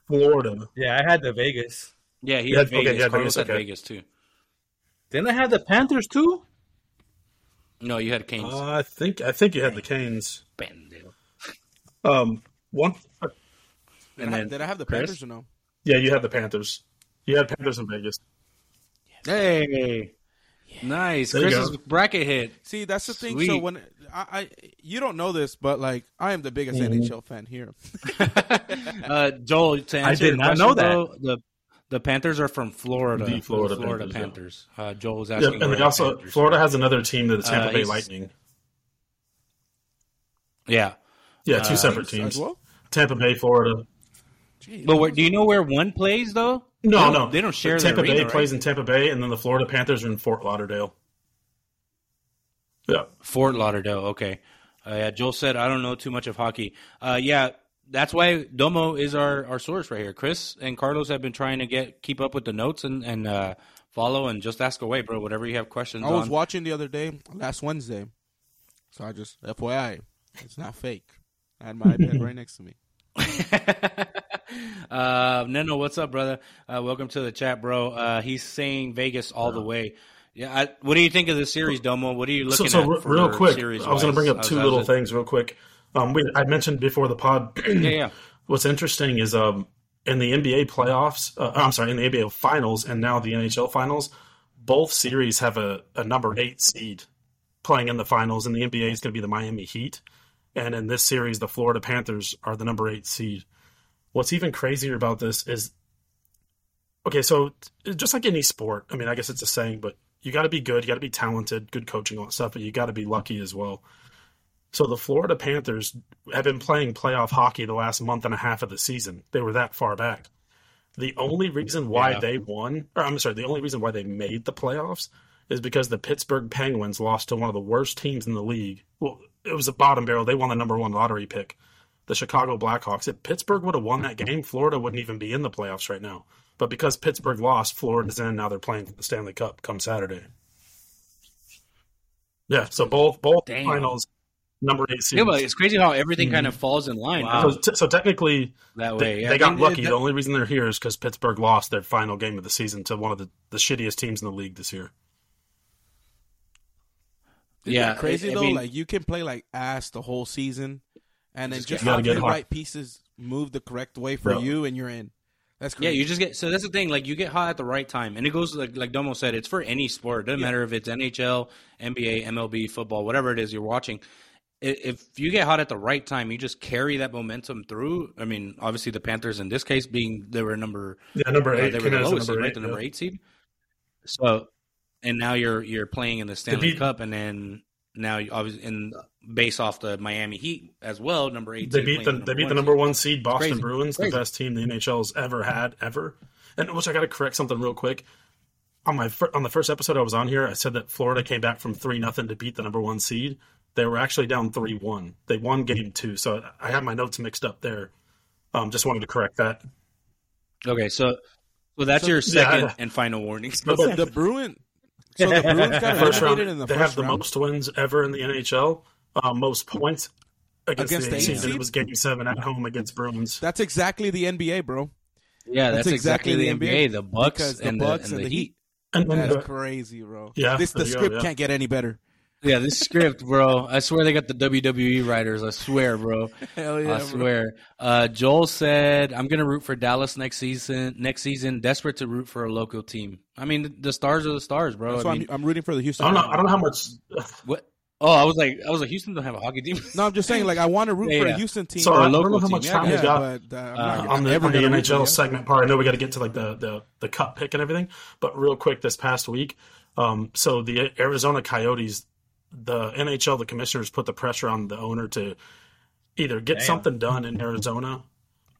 Florida. Yeah, I had the Vegas. Yeah, he You had had- okay, Vegas. you had Carlos Vegas, had. Vegas too. Didn't I have the Panthers too? No, you had Canes. Uh, I think I think you had the Canes. Pendejo. Um, one. Did, And I, then did I have the Chris? Panthers or no? Yeah, you had the Panthers. You had Panthers in Vegas. Hey, nice. There Chris's bracket hit. See, that's the thing. So when I, I, you don't know this, but like I am the biggest Mm-hmm. NHL fan here. Uh, Joel, to answer I did not question, know that. though, the the Panthers are from Florida. The Florida Florida Panthers, Panthers. Uh, Joel was Yeah, asking. and where they also Panthers- Florida has another team, the Tampa Uh, Bay Lightning. Yeah. Yeah, two Uh, separate teams. well. Tampa Bay, Florida. Jeez. But where, do you know where one plays though? No, They no, they don't share Tampa the arena, Bay right? plays in Tampa Bay, and then the Florida Panthers are in Fort Lauderdale. Yeah, Fort Lauderdale. Okay. Uh, yeah, Joel said I don't know too much of hockey. Uh, yeah, that's why Domo is our, our source right here. Chris and Carlos have been trying to get keep up with the notes and and uh, follow and just ask away, bro. Whatever you have questions I was on. watching the other day, last Wednesday. So I just FYI, it's not fake. I had my iPad right next to me. uh, Neno, what's up, brother? Uh, welcome to the chat, bro. Uh, he's saying Vegas all the way. Yeah, I, what do you think of the series, Domo? What are you So, looking so at? re- for real quick, I was going to bring up two little how's things real quick. Um, we, I mentioned before the pod. Yeah, yeah. What's interesting is um, in the NBA playoffs, uh, I'm sorry, in the NBA finals and now the NHL finals, both series have a, a number eight seed playing in the finals, and the NBA is going to be the Miami Heat. And in this series, the Florida Panthers are the number eight seed. What's even crazier about this is okay, so just like any sport, I mean, I guess it's a saying, but you got to be good, you got to be talented, good coaching, all that stuff, but you got to be lucky as well. So the Florida Panthers have been playing playoff hockey the last month and a half of the season. They were that far back. The only reason why Yeah. they won, or I'm sorry, the only reason why they made the playoffs is because the Pittsburgh Penguins lost to one of the worst teams in the league. Well, it was a bottom barrel. They won the number one lottery pick, the Chicago Blackhawks. If Pittsburgh would have won that game, Florida wouldn't even be in the playoffs right now. But because Pittsburgh lost, Florida's in. Now they're playing for the Stanley Cup come Saturday. Yeah, so both both Damn. finals, number eight seeds. Yeah, but it's crazy how everything kind mm-hmm. of falls in line So, t- so technically, that they, way. Yeah, they got mean, lucky. that- the only reason they're here is because Pittsburgh lost their final game of the season to one of the, the shittiest teams in the league this year. Isn't Yeah, that crazy I- I though. mean- like you can play like ass the whole season, and then Just just have the right pieces move the correct way for Bro. you, and you're in. That's Yeah, you just get so that's the thing. Like you get hot at the right time, and it goes like like Domo said. It's for any sport. It doesn't matter if it's NHL, NBA, MLB, football, whatever it is you're watching. If you get hot at the right time, you just carry that momentum through. I mean, obviously the Panthers in this case being they were number Yeah, number uh, eight. they were the lowest number seed, right? eight, The number eight seed. So, and now you're you're playing in the Stanley beat- Cup, and then now you obviously in based off the Miami Heat as well, number eight. They beat the the they beat the number one seed Boston. Bruins, the best team the NHL's ever had ever. And which I got to correct something real quick. On my fir- on the first episode I was on here, I said that Florida came back from three nothing to beat the number one seed. They were actually down three one. They won game two, so I have my notes mixed up there. Um, just wanted to correct that. Okay, so so that's So- your second Yeah. and final warning. No, the, but the Bruin. So the Bruins got first round, eliminated in the they first have the round. most wins ever in the NHL, uh, most points against, Against the the eight eight seed. and seed? It was game seven at home against Bruins. That's exactly the NBA, bro. Yeah, that's, That's exactly, exactly the the NBA. NBA, The Bucks because the and Bucks the, and the Heat. And That's the- crazy, bro. Yeah, this the there script yeah. can't get any better. Yeah, this script, bro. I swear they got the WWE writers. I swear, bro. Hell yeah, I swear. Uh, Joel said, "I'm gonna root for Dallas next season. Next season, desperate to root for a local team. I mean, the stars are the stars, bro. So I I'm, I'm rooting for the Houston. I don't know. I don't know how much. what? Oh, I was like, I was like, Houston don't have a hockey team. No, I'm just saying, like, I want to root Yeah, for yeah. a Houston team. So Or a I don't know how much time yeah, we got. but uh, Uh, on the, on the gonna root for NHL them. segment part. I know we got to get to like the, the the cup pick and everything, but real quick, this past week, um, so the Arizona Coyotes, the NHL, the commissioners put the pressure on the owner to either get Damn. something done in Arizona,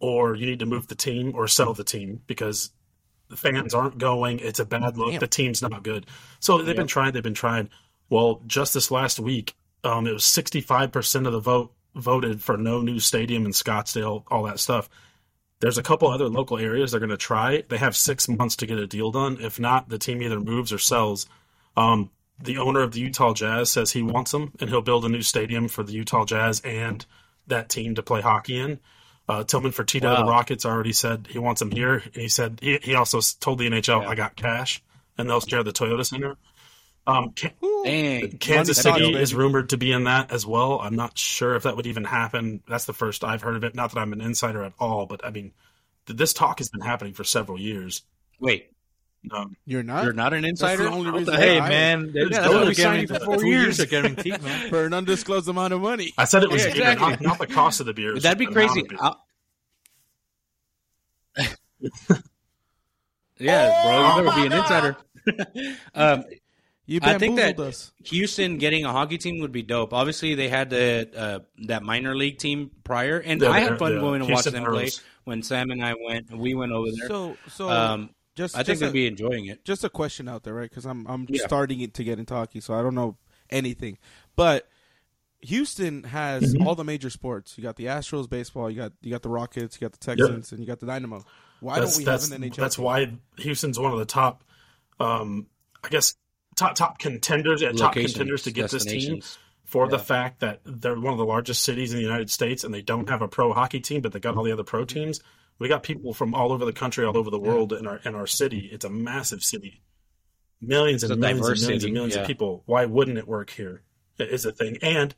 or you need to move the team or sell the team because the fans aren't going. It's a bad look. Damn. The team's not good. So they've been trying. They've been trying. Well, just this last week, um, it was 65% of the vote voted for no new stadium in Scottsdale, all that stuff. There's a couple other local areas they're going to try. They have six months to get a deal done. If not, the team either moves or sells. Um, the owner of the Utah Jazz says he wants them, and he'll build a new stadium for the Utah Jazz and that team to play hockey in. Uh, Tillman Fertitta of the Rockets already said he wants them here. And he said he, he also told the NHL, "I got cash," and they'll share the Toyota Center. Um, Dang, Kansas City is rumored to be in that as well. I'm not sure if that would even happen. That's the first I've heard of it. Not that I'm an insider at all, but I mean, this talk has been happening for several years. Wait, Um, You're not. you're not an insider. the only reason- Hey I- man, Yeah, those that's are what we guaranteed- for four two years. are guaranteed, man. for an undisclosed amount of money. I said it was Yeah, exactly. not, not the cost of the beer. That'd be just the amount crazy. of beer. I'll- yeah, bro, you better be an insider. um, You I think that us. Houston getting a hockey team would be dope. Obviously, they had the uh, that minor league team prior, and Yeah, I had fun the going and Houston watching them play when Sam and I went. We went over there. So, so um, just I think just they'd be enjoying it. just a question out there, right? Because I'm I'm Yeah. starting it to get into hockey, so I don't know anything. But Houston has Mhm. all the major sports. You got the Astros baseball, you got you got the Rockets, you got the Texans, and you got the Dynamo. Why that's, don't we have an NHL? That's team? why Houston's one of the top, um, I guess, top top contenders, yeah, top contenders to get this team destinations. for the fact that they're one of the largest cities in the United States, and they don't have a pro hockey team, but they got all the other pro teams. We got people from all over the country, all over the world in our in our city. It's a massive city, millions and It's a millions and millions city, and millions yeah. of people. Why wouldn't it work here? It is a thing, and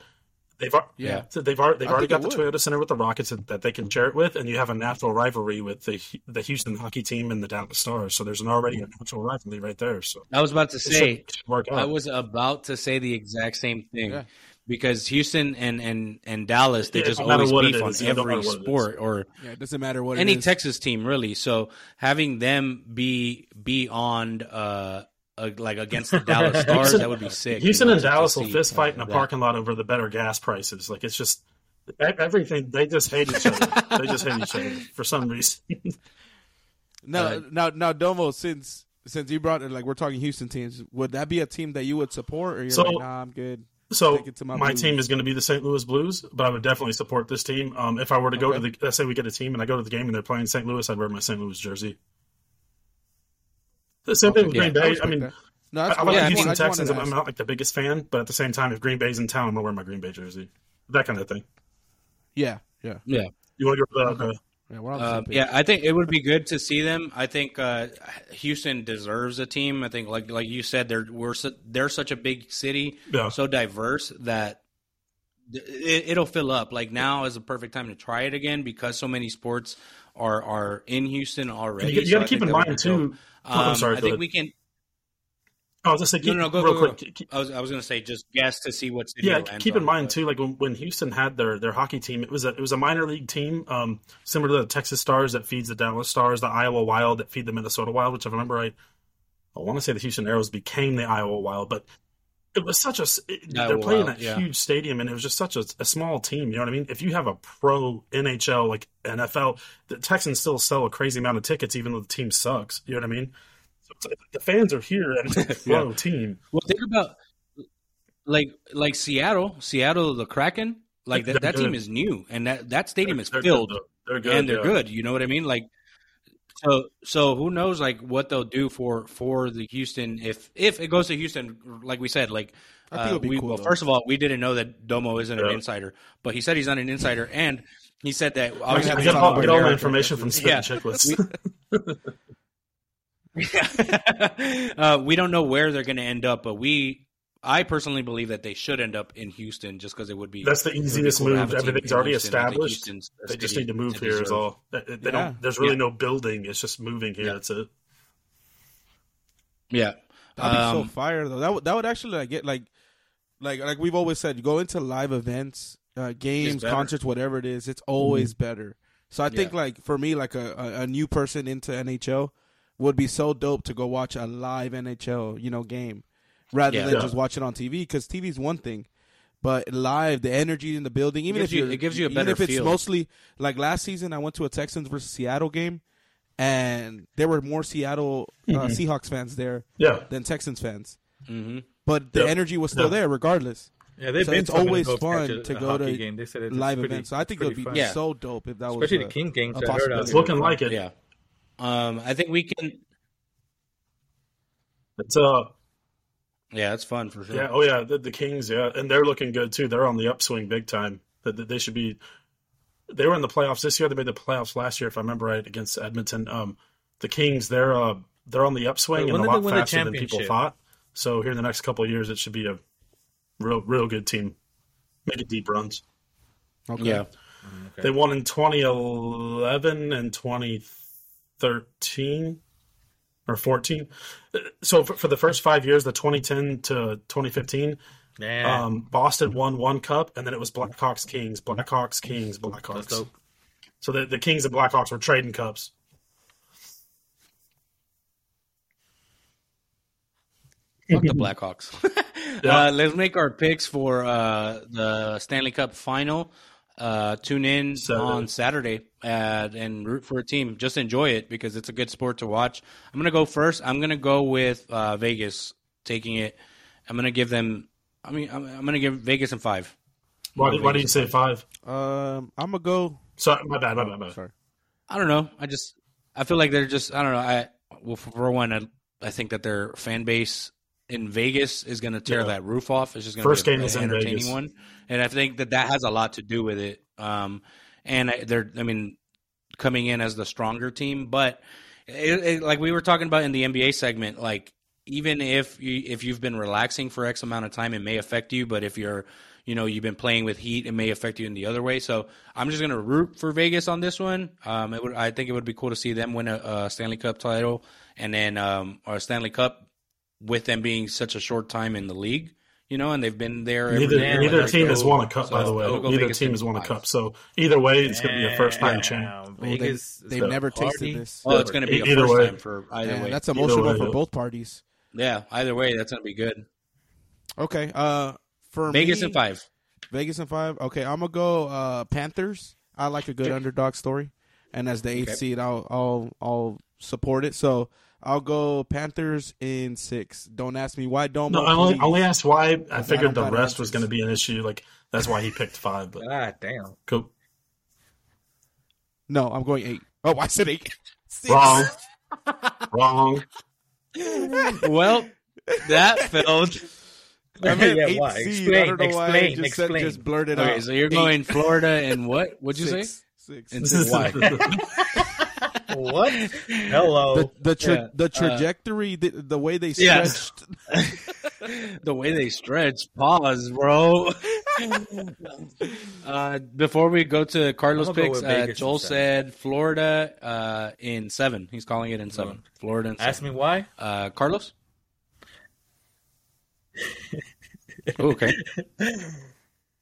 they've Yeah. so they've already they've I already got the would. Toyota Center with the Rockets that that they can share it with, and you have a natural rivalry with the the Houston hockey team and the Dallas Stars. So there's an already a natural rivalry right there. So I was about to say, should, should work. I was about to say the exact same thing. Yeah. Because Houston and, and, and Dallas, they Yeah, just always what beef on is, yeah, no every matter what it is. sport or Yeah, it doesn't matter what any it is. Texas team really. So having them be be on uh, uh like against the Dallas Stars, Houston- that would be sick. Houston you know, and to- to Dallas will see, fist fight in a that. parking lot over the better gas prices. Like it's just everything. They just hate each other. they just hate each other for some reason. Now, Uh, now, now, Domo, since since you brought it, like we're talking Houston teams, would that be a team that you would support, or you're So- like, nah, I'm good? So Take it to my my team is going to be the St. Louis Blues, but I would definitely support this team. Um, if I were to go Okay. to the, let's say we get a team and I go to the game and they're playing St. Louis, I'd wear my St. Louis jersey. The same thing with Yeah, Green I Bay. I, respect mean, that. No, I, that's I cool. like Yeah, the I Houston Texans. I'm, I'm not like the biggest fan, but at the same time, if Green Bay's in town, I'm gonna wear my Green Bay jersey. That kind of thing. Yeah, yeah, Yeah. You want to go to the, the yeah. We're on the same page. yeah, I think it would be good to see them. I think uh, Houston deserves a team. I think, like like you said, they're we're su- they're such a big city, Yeah. so diverse that it, it'll fill up. Like now is a perfect time to try it again because so many sports are are in Houston already. You, you So got I to keep in mind be dope. too. Oh, Um, I'm sorry. I think ahead. we can. I was just saying, No, no, no, go, real go, quick. go. keep- I was I was gonna say just guess to see what's yeah, keep in mind too, like when, when Houston had their, their hockey team, it was a it was a minor league team, um, similar to the Texas Stars that feeds the Dallas Stars, the Iowa Wild that feed the Minnesota Wild, which if I remember right, I want to say the Houston Aeros became the Iowa Wild, but it was such a it- they're playing Wild, that yeah. huge stadium, and it was just such a, a small team. You know what I mean? If you have a pro NHL like NFL, the Texans still sell a crazy amount of tickets, even though the team sucks. You know what I mean? So it's like the fans are here, and it's a pro team. Well, think about like like Seattle, Seattle, the Kraken. Like that, They're that team is new, and that that stadium is They're filled, good. They're good, and they're yeah. good. You know what I mean? Like, so so who knows? Like what they'll do for for the Houston if if it goes to Houston, like we said, like. I think uh, it'll be we, cool, well, though. first of all, we didn't know that Domo isn't an insider, but he said he's not an insider, and he said that I obviously have get, to we talk all, about get all my information from Spit Yeah. and Chiclets. uh, we don't know where they're going to end up, but we, I personally believe that they should end up in Houston just because it would be. That's the it would be easiest cool move. Everything's already Houston. Established. Houston's a They just need to move to here. Is deserve. all. They, they Yeah. don't. There's really Yeah. no building. It's just moving here. Yeah. That's it. Yeah, That'd be so Um, fire though. That would that would actually like get like like like we've always said, you go into live events, uh, games, concerts, whatever it is, it's always better. So I think like for me, like a, a, a new person into NHL would be so dope to go watch a live NHL, you know, game rather Yeah. than Yeah. just watch it on TV because TV is one thing. But live, the energy in the building, even if you, it gives you a better even if it's feel. mostly like last season, I went to a Texans versus Seattle game, and there were more Seattle uh, Seahawks fans there Yeah. than Texans fans. hmm But the Yeah. energy was still Yeah. there regardless. Yeah, they've So been it's always fun a- to a go to game. They said live pretty, events. So I think it would be fun. So dope if that was especially a- the King games. a I heard uh, It's looking like it. yeah. Um, I think we can. It's uh. Yeah, it's fun for sure. Yeah. Oh yeah. The, the Kings. Yeah, and they're looking good too. They're on the upswing big time. That that they should be. They were in the playoffs this year. They made the playoffs last year, if I remember right, against Edmonton. Um, the Kings. They're uh they're on the upswing When and a lot they win the faster than people championship? thought. So here in the next couple of years, it should be a real real good team. Make it deep runs. Okay. Yeah. They won in 2011 and 2013 or 14. So for, for the first five years, the 2010 to 2015, Yeah, um, Boston won one cup, and then it was Blackhawks Kings, Blackhawks Kings, that's Blackhawks. So the, the Kings and Blackhawks were trading cups. Fuck the Blackhawks. Yeah. uh, let's make our picks for uh, the Stanley Cup final. Uh, tune in Saturday. on Saturday uh, and root for a team. Just enjoy it because it's a good sport to watch. I'm gonna go first. I'm gonna go with uh, Vegas taking it. I'm gonna give them. I mean, I'm, I'm gonna give Vegas in five. Why, Go why do you say in five? Um, I'm gonna go. Sorry, my bad, my bad, my bad. Sorry. I don't know. I just I feel like they're just I don't know. I well for one I, I think that their fan base in Vegas is going to tear Yeah. that roof off. It's just going to First be game an is in entertaining Vegas. one, and I think that that has a lot to do with it. Um, and I- they're I mean coming in as the stronger team, but it, it, like we were talking about in the NBA segment, like even if you if you've been relaxing for X amount of time, it may affect you. But if you're you know you've been playing with heat, it may affect you in the other way. So I'm just gonna root for Vegas on this one. Um, it would I think it would be cool to see them win a, a Stanley Cup title and then um or a Stanley Cup with them being such a short time in the league. You know, and they've been there. Neither, year. neither Like, team has won a cup, by the way. I'll go Neither Vegas team has won a cup. So either way, it's going to be a first time champ. Damn, Oh, they- Vegas. they've the never tasted this. Oh, it's going to be a Either first way. time for either Man, way. that's Either emotional way, for yeah. both parties. yeah, either way, that's going to be good. Okay. Uh, for Vegas me, in five. Vegas and five. Okay, I'm gonna go uh, Panthers. I like a good underdog story, and as the eighth Okay. seed, I'll I'll I'll support it. So I'll go Panthers in six. Don't ask me why. Don't. No, I only, only asked why. I I figured don't the got rest was going to be an issue. Like that's why he picked five. But God damn. cool. No, I'm going eight. Oh, I said eight. Six. Wrong. Wrong. well, that failed. I mean, Yeah, eight why? seed. I don't know Explain, why. I explain, just said- explain. just blurted Okay, out. so you're Eight. going Florida and what? What'd you say? Six. Six. And six. Why? What? Hello. the the tra- Yeah, the uh, trajectory, the, the way they Yes. stretched. the way they stretch. Pause, bro. uh, before we go to Carlos I'm gonna go picks, uh, Joel said Florida uh, in seven. He's calling it in seven. Florida in seven. Ask me why? Uh, Carlos. Oh, okay.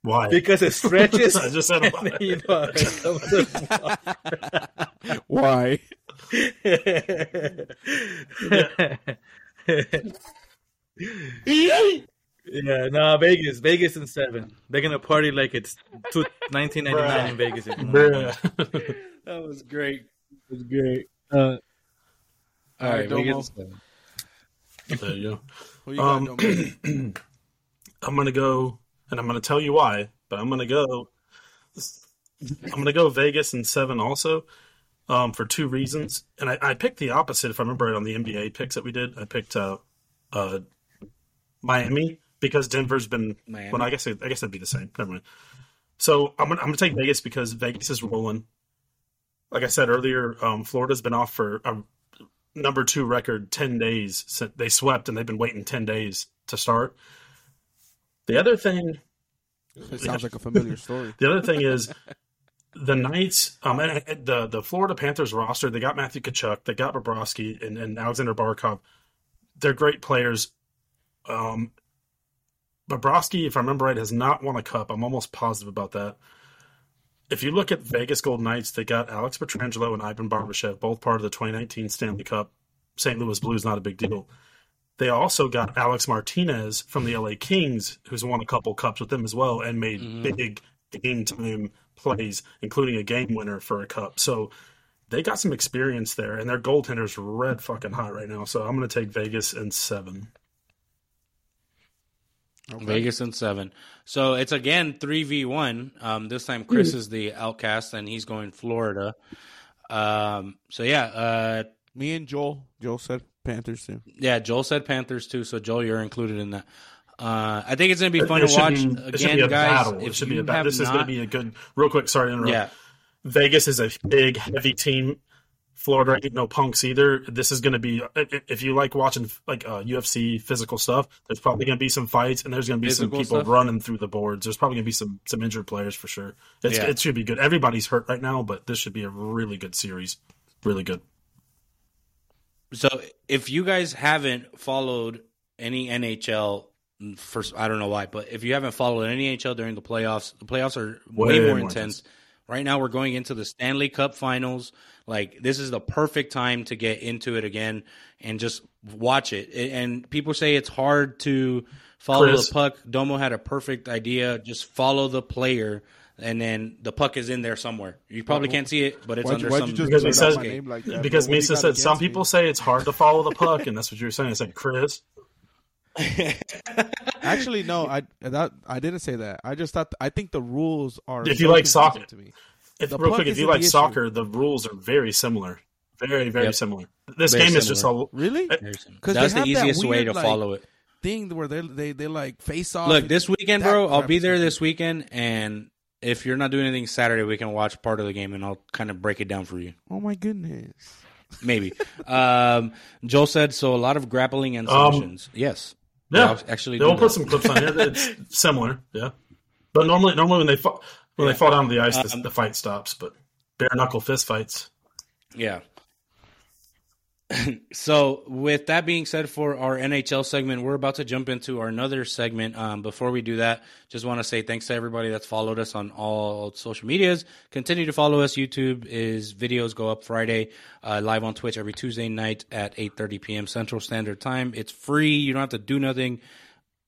Why? Because it stretches. I just said why. you know, it comes to- Why? yeah, no, Vegas, Vegas in seven. They're gonna party like it's two, 1999 in Vegas. If you know what I mean. Bruh. That was great. That was great. Uh, all right, Domo. Vegas in there you go. Who you Um, Domo? I'm gonna go, and I'm gonna tell you why. But I'm gonna go. I'm gonna go Vegas and seven also, um, for two reasons. And I, I picked the opposite if I remember right on the NBA picks that we did. I picked uh, uh, Miami because Denver's been. Miami. Well, I guess I guess that'd be the same. Never mind. So I'm gonna I'm gonna take Vegas because Vegas is rolling. Like I said earlier, um, Florida's been off for a number two record ten days. Since they swept and they've been waiting ten days to start. The other thing It sounds like a familiar story. the other thing is the Knights, um, and, the the Florida Panthers roster. They got Matthew Tkachuk, they got Bobrovsky, and, and Alexander Barkov. They're great players. Um, Bobrovsky, if I remember right, has not won a cup. I'm almost positive about that. If you look at Vegas Golden Knights, they got Alex Pietrangelo and Ivan Barbashev, both part of the 2019 Stanley Cup. St. Louis Blues, not a big deal. They also got Alex Martinez from the LA Kings, who's won a couple cups with them as well and made big game time plays, including a game winner for a cup. So they got some experience there, and their goaltender's red fucking hot right now. So I'm going to take Vegas in seven. Vegas in seven. So it's again three v one. Um, this time Chris is the outcast, and he's going Florida. Um, so yeah, uh, Me and Joel. Joel said Panthers too. yeah. Joel said Panthers too, so Joel, you're included in that. Uh, I think it's gonna be fun It to watch be- it should again, be a guys. battle. It should be a battle. have This is gonna be a good. Real quick, sorry to interrupt. yeah. Vegas is a big, heavy team. Florida ain't no punks either. This is going to be if you like watching like uh, UFC physical stuff. There's probably going to be some fights, and there's going to be some people stuff? running through the boards. There's probably going to be some some injured players for sure. It's, Yeah. It should be good. Everybody's hurt right now, but this should be a really good series. Really good. So if you guys haven't followed any NHL, first I don't know why, but if you haven't followed any NHL during the playoffs, the playoffs are way, Way more, more intense. intense. Right now, we're going into the Stanley Cup Finals. Like this is the perfect time to get into it again and just watch it. And people say it's hard to follow Chris. the puck. Domo had a perfect idea. Just follow the player. And then the puck is in there somewhere. You probably can't see it, but it's Why'd under you, why'd some. just Because he says- like that? because bro? What do you Misa said some against me? people say it's hard to follow the puck, and that's what you were saying. I said, Chris, Actually, no, I that I didn't say that. I just thought I think the rules are. If you like soccer- to me. If, The real quick, if you like issue. soccer, the rules are very similar. Very, very Yep. similar. This Very game is just a Really? because That's they the have that easiest way weird, to like, follow it. thing where they they they like face off. Look, this weekend, bro, I'll be there this weekend, and if you're not doing anything Saturday, we can watch part of the game, and I'll kind of break it down for you. Oh my goodness. Maybe. um, Joel said so. A lot of grappling and Um, submissions. yes. Yeah, They'll actually. they'll put some clips on here. It's similar, yeah. But normally, normally when they fall, when they fall down to the ice, the, Um, the fight stops. But bare knuckle fist fights. Yeah. so, with that being said, for our NHL segment, we're about to jump into our another segment. Um, before we do that, just want to say thanks to everybody that's followed us on all social medias. Continue to follow us. YouTube is videos go up Friday, uh, live on Twitch every Tuesday night at 8:30 p.m. Central Standard Time. It's free. You don't have to do nothing.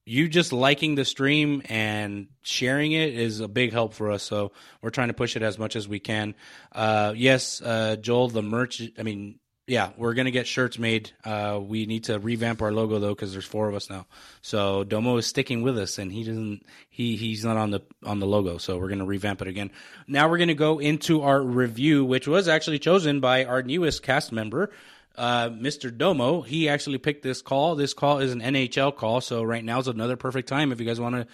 You just liking the stream and sharing it is a big help for us. So we're trying to push it as much as we can. Uh, yes, uh, Joel, the merch. I mean, yeah, we're gonna get shirts made. Uh, we need to revamp our logo though because there's four of us now. So Domo is sticking with us, and he doesn't. He he's not on the on the logo. So we're gonna revamp it again. Now we're gonna go into our review, which was actually chosen by our newest cast member. Uh, Mr. Domo, he actually picked this call. This call is an NHL call, so right now is another perfect time if you guys want to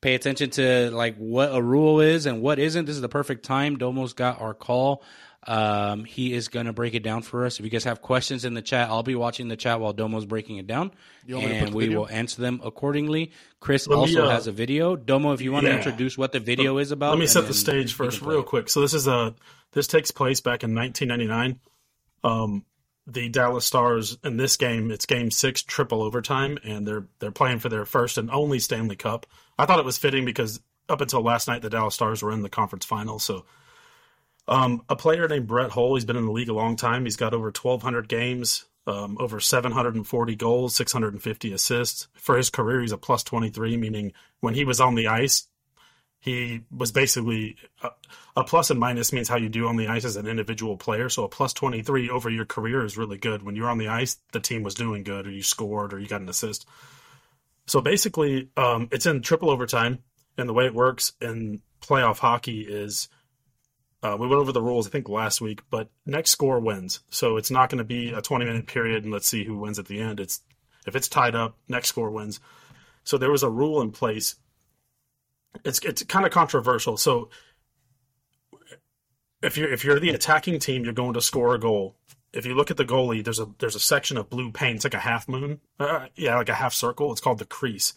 pay attention to like what a rule is and what isn't. This is the perfect time. Domo's got our call. Um, he is gonna break it down for us. If you guys have questions in the chat, I'll be watching the chat while Domo's breaking it down, want me to put and we will answer them accordingly. Chris Let me, also uh, has a video. Domo, if you want to yeah. introduce what the video is about, Let me set the stage first, real quick. So this is a this takes place back in 1999. Um, the Dallas Stars in this game, it's Game Six, triple overtime, and they're they're playing for their first and only Stanley Cup. I thought it was fitting because up until last night, the Dallas Stars were in the conference finals. So, um, a player named Brett Hull, he's been in the league a long time. He's got over 1,200 games, um, over 740 goals, 650 assists. For his career, he's a plus 23, meaning when he was on the ice, he was basically a, a plus and minus means how you do on the ice as an individual player. So a plus 23 over your career is really good. When you're on the ice, the team was doing good, or you scored, or you got an assist. So basically, um, it's in triple overtime, and the way it works in playoff hockey is uh, we went over the rules, I think, last week, but next score wins. So it's not going to be a 20 minute period and let's see who wins at the end. It's if it's tied up, next score wins. So there was a rule in place. It's it's kind of controversial. So if you're if you're the attacking team, you're going to score a goal. If you look at the goalie, there's a there's a section of blue paint. It's like a half moon, uh, yeah, like a half circle. It's called the crease.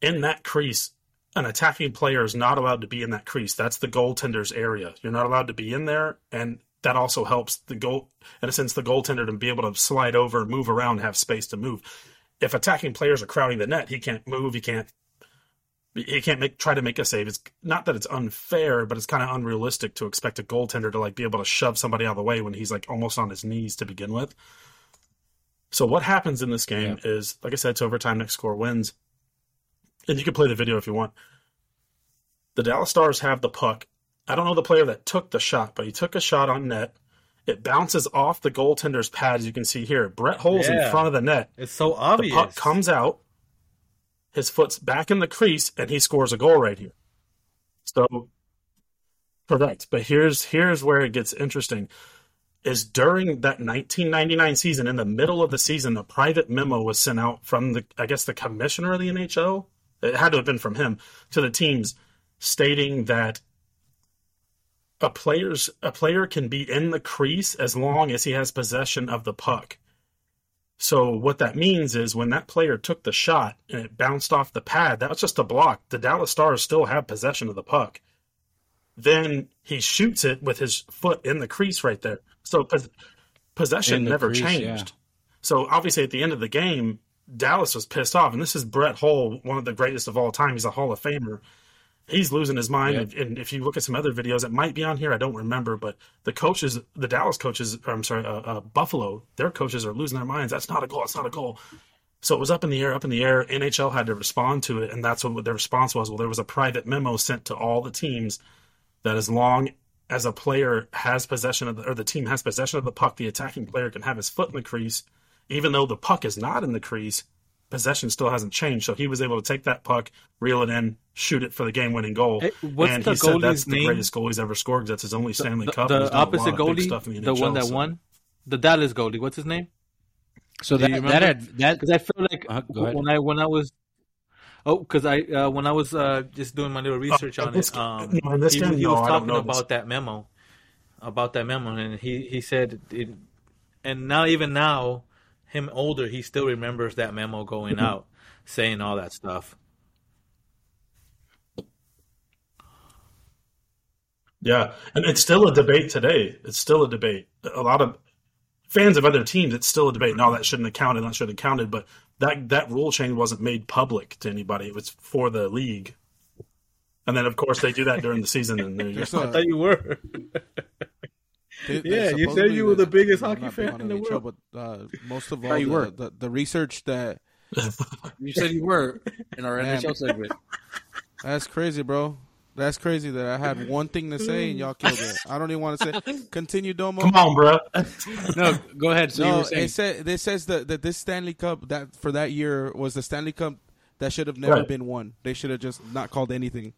In that crease, an attacking player is not allowed to be in that crease. That's the goaltender's area. You're not allowed to be in there, and that also helps the goal, in a sense, the goaltender to be able to slide over, move around, have space to move. If attacking players are crowding the net, he can't move. He can't. He can't make try to make a save. It's not that it's unfair, but it's kind of unrealistic to expect a goaltender to like be able to shove somebody out of the way when he's like almost on his knees to begin with. So what happens in this game is, like I said, it's overtime. Next score wins and you can play the video if you want. The Dallas Stars have the puck. I don't know the player that took the shot, but he took a shot on net. It bounces off the goaltender's pad, as you can see here. Brett Hull's in front of the net. It's so obvious. The puck comes out. His foot's back in the crease, and he scores a goal right here. So, correct. But here's here's where it gets interesting. Is during that 1999 season, in the middle of the season, a private memo was sent out from the, I guess, the commissioner of the NHL. It had to have been from him to the teams, stating that a player's a player can be in the crease as long as he has possession of the puck. So what that means is when that player took the shot and it bounced off the pad, that was just a block. The Dallas Stars still have possession of the puck. Then he shoots it with his foot in the crease right there. So possession the never crease, changed. yeah. So obviously at the end of the game, Dallas was pissed off, and this is Brett Hull, one of the greatest of all time. He's a Hall of Famer. He's losing his mind. Yep. And if you look at some other videos, it might be on here. I don't remember, but the coaches, the Dallas coaches, I'm sorry, uh, uh, Buffalo, their coaches are losing their minds. That's not a goal. That's not a goal. So it was up in the air, up in the air. NHL had to respond to it, and that's what their response was. Well, there was a private memo sent to all the teams that as long as a player has possession of the, or the team has possession of the puck, the attacking player can have his foot in the crease, even though the puck is not in the crease. possession still hasn't changed. So he was able to take that puck, reel it in, shoot it for the game-winning goal. Hey, what's and the he said that's goalie's the name? greatest goal he's ever scored. 'cause That's his only Stanley the, Cup. the and he's done a lot opposite goalie, stuff in the, the NHL, one that so- won, the Dallas goalie. What's his name? So Do that you that remember? had that Because I feel like Uh, when I when I was oh because I uh, when I was uh, just doing my little research Oh, on this- it, um, no, this he, game, he was I don't talking about this. that memo, about that memo, and he he said, it, and now even now, him older, he still remembers that memo going Mm-hmm. out, saying all that stuff. Yeah, and it's still a debate today. It's still a debate. A lot of fans of other teams, it's still a debate. No, that shouldn't have counted. That should have counted. But that that rule change wasn't made public to anybody. It was for the league. And then, of course, they do that during the season. And there you There's go. a- I thought you were. They- they Yeah, you said you were the biggest hockey fan in the world. But uh, most of all, you the, were. the, the research that you said you were in our Man. NHL segment. that's crazy, bro. That's crazy that I had one thing to say and y'all killed it. I don't even want to say. Continue, Domo. Come on, bro. No, go ahead. So you no, it said it says that, that this Stanley Cup that for that year was the Stanley Cup that should have never Right. been won. They should have just not called anything.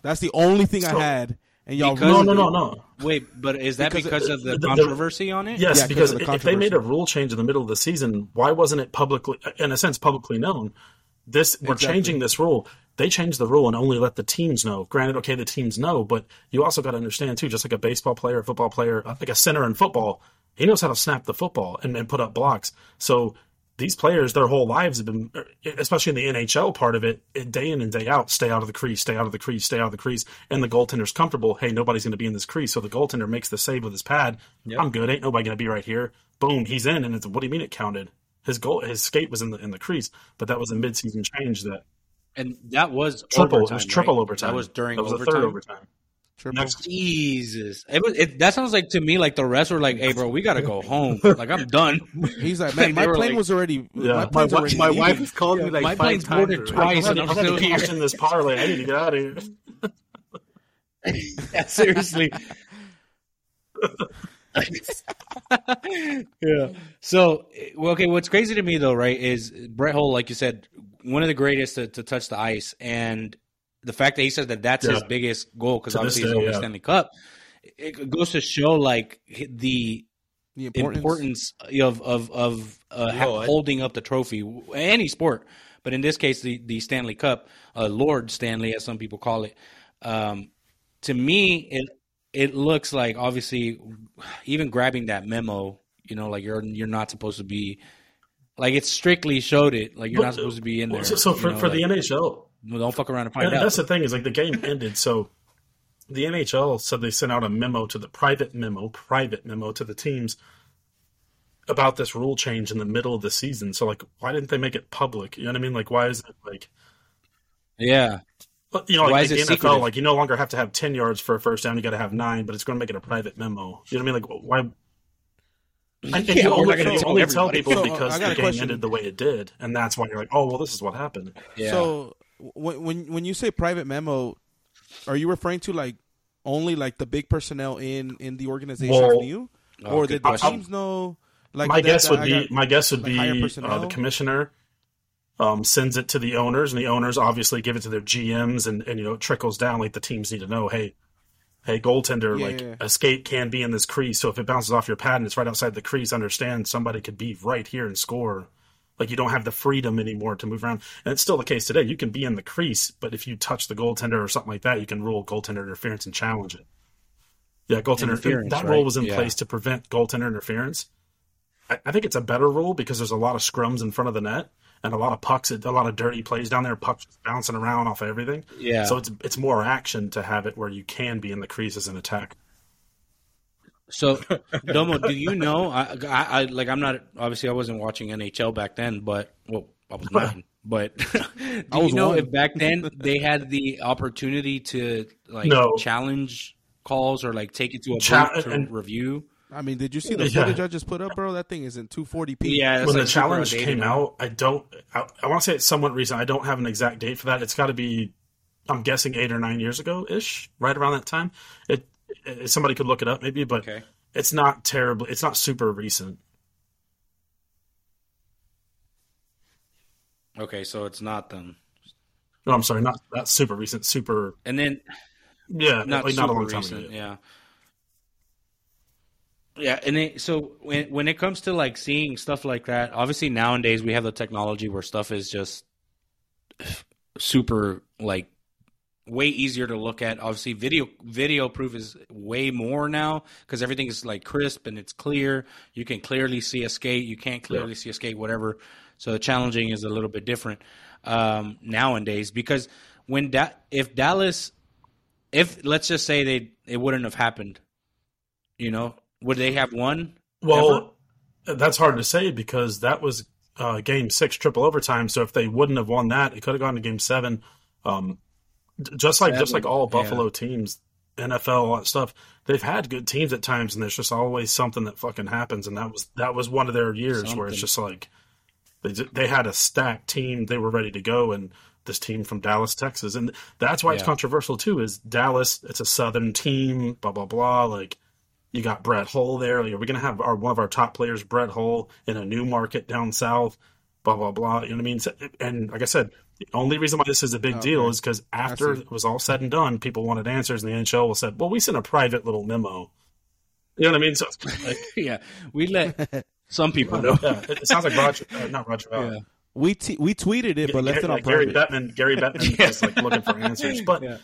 That's the only thing So- I had, and y'all. Because- No, no, no, no. wait, but is that Because because of the, the- the- controversy on it? Yes, Yeah, 'cause because of the if they made a rule change in the middle of the season, why wasn't it publicly, in a sense, publicly known? This we're Exactly. changing this rule. They changed the rule and only let the teams know. Granted, okay, the teams know, but you also got to understand too. Just like a baseball player, a football player, uh, like a center in football, he knows how to snap the football and, and put up blocks. So these players, their whole lives have been, especially in the NHL part of it, day in and day out, stay out of the crease, stay out of the crease, stay out of the crease, and the goaltender's comfortable. Hey, nobody's going to be in this crease, so the goaltender makes the save with his pad. I'm good. Ain't nobody going to be right here. Boom, he's in, and it's what do you mean it counted? His goal, his skate was in the in the crease, but that was a midseason change that And that was triple. overtime, it was triple right? overtime. That was during that was overtime. third overtime. Triple. Next, Jesus, it was. It, that sounds like to me like the rest were like, "Hey, bro, we gotta go home. Like I'm done." He's like, man, my plane like- was already. Yeah. My My plane's My, already my wife has called me like my five times. boarded already. twice, I'm and I'm gonna still here. in this parlay. I need to get out of here. Yeah, seriously. yeah. So, well, okay. What's crazy to me though, right, is Brett Hull, like you said, one of the greatest to, to touch the ice, and the fact that he says that that's his biggest goal because To this obviously he's day, only yeah. Stanley Cup. It goes to show like the The importance. importance of of of uh, ha- Yo, I- holding up the trophy, any sport, but in this case, the the Stanley Cup, uh, Lord Stanley, as some people call it. Um, to me, it it looks like obviously, even grabbing that memo, you know, like you're you're not supposed to be, like it strictly showed it, like you're not supposed to be in there. So, so you for, know, for like, the NHL, no, don't fuck around and find and out. that's the thing is like the game ended. So the NHL said they sent out a memo to the private memo, private memo to the teams about this rule change in the middle of the season. So like, why didn't they make it public? You know what I mean? Like, why is it like? yeah, You know, Why like is the it NFL, secretive? like you no longer have to have ten yards for a first down; you got to have nine, but it's going to make it a private memo. You know what I mean? Like, why? And, and Yeah, you we're only, not gonna tell only tell people So, uh, because I the game question. ended the way it did, and that's why you're like, oh well, this is what happened. yeah. So when when when you say private memo, are you referring to like only like the big personnel in in the organization Well, knew, Oh, or did the teams know? Like my guess that would I be my guess would like, be uh, the commissioner um, sends it to the owners, and the owners obviously give it to their GMs, and, and you know it trickles down. Like the teams need to know, hey, hey, goaltender, Yeah, like yeah. a skate can be in this crease, so if it bounces off your pad and it's right outside the crease, understand somebody could be right here and score. Like you don't have the freedom anymore to move around, and it's still the case today. You can be in the crease, but if you touch the goaltender or something like that, you can rule goaltender interference and challenge it. Yeah, goaltender Interference, That right? rule was in Yeah. place to prevent goaltender interference. I, I think it's a better rule because there's a lot of scrums in front of the net and a lot of pucks, a lot of dirty plays down there, pucks bouncing around off of everything. Yeah. So it's it's more action to have it where you can be in the crease as an attack. So, Domo, do you know? I, I, I like. I'm not. Obviously, I wasn't watching NHL back then, but well, I was nine. But do I was you know one. if back then they had the opportunity to like No. challenge calls or like take it to a Cha- booth to and- review? I mean, did you see the Yeah. footage I just put up, bro? That thing is in 240p. Yeah, when like the challenge outdated came out, I don't. I, I want to say it's somewhat recent. I don't have an exact date for that. It's got to be, I'm guessing eight or nine years ago ish, right around that time. It, it Uh, somebody could look it up maybe, but Okay. it's not terribly. It's not super recent. Okay, so it's not them. No, I'm sorry, not not super recent. Super, And then yeah, not like not a long time recent, ago. yeah. Yeah, and it, so when when it comes to like seeing stuff like that, obviously nowadays we have the technology where stuff is just super like way easier to look at. Obviously, video video proof is way more now because everything is like crisp and it's clear. You can clearly see a skate. You can't clearly see a skate, whatever. So the challenging is a little bit different um, nowadays because when da- if Dallas, if let's just say they it wouldn't have happened, you know, would they have won? Well, that's hard to say because that was uh, game six triple overtime. So if they wouldn't have won that, it could have gone to game seven. Um, just like just like all yeah. Buffalo teams, NFL, all that stuff, they've had good teams at times, and there's just always something that fucking happens. And that was that was one of their years where it's just like they they had a stacked team, they were ready to go, and this team from Dallas, Texas, and that's why it's controversial too. Is Dallas? It's a Southern team, blah blah blah. Like you got Brett Hull there. Like, are we going to have our one of our top players, Brett Hull, in a new market down south? Blah blah blah. You know what I mean? And like I said, the only reason why this is a big deal is because after it was all said and done, people wanted answers, and the NHL said, "Well, we sent a private little memo." You know what I mean? So it's like, yeah, we let some people know. yeah, it, it sounds like Roger, uh, not Roger. Uh, Yeah. We t- we tweeted it, but left it on like Gary private. Bettman. Gary Bettman was like looking for answers, but Yeah.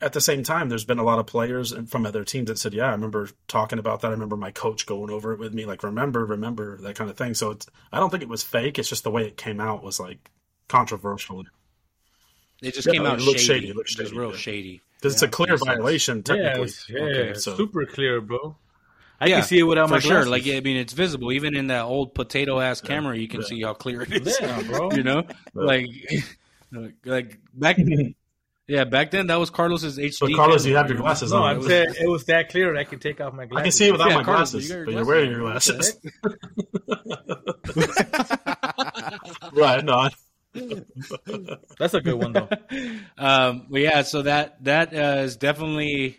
at the same time, there's been a lot of players and from other teams that said, "Yeah, I remember talking about that. I remember my coach going over it with me, like remember, remember that kind of thing." So it's, I don't think it was fake. It's just the way it came out was like controversial It just Yeah, came it out looked shady. shady, it looked It was shady, real yeah. shady. because it's a clear makes sense. violation Yeah, technically. it's, yeah, Okay, so super clear, bro. I Yeah, can see it without for my sure. glasses. Like I mean, it's visible. Even in that old potato ass camera, you can Yeah. see how clear it is. Yeah, bro. you know, like like back. Yeah, back then that was Carlos's HD. But Carlos, camera, you have your know? glasses No, on. I'm It was- saying it was that clear I could take off my glasses. I can see it without Yeah, my Carlos, glasses, you your but you're wearing your glasses. right? No, I- That's a good one though. Um, but yeah, so that that uh, is definitely.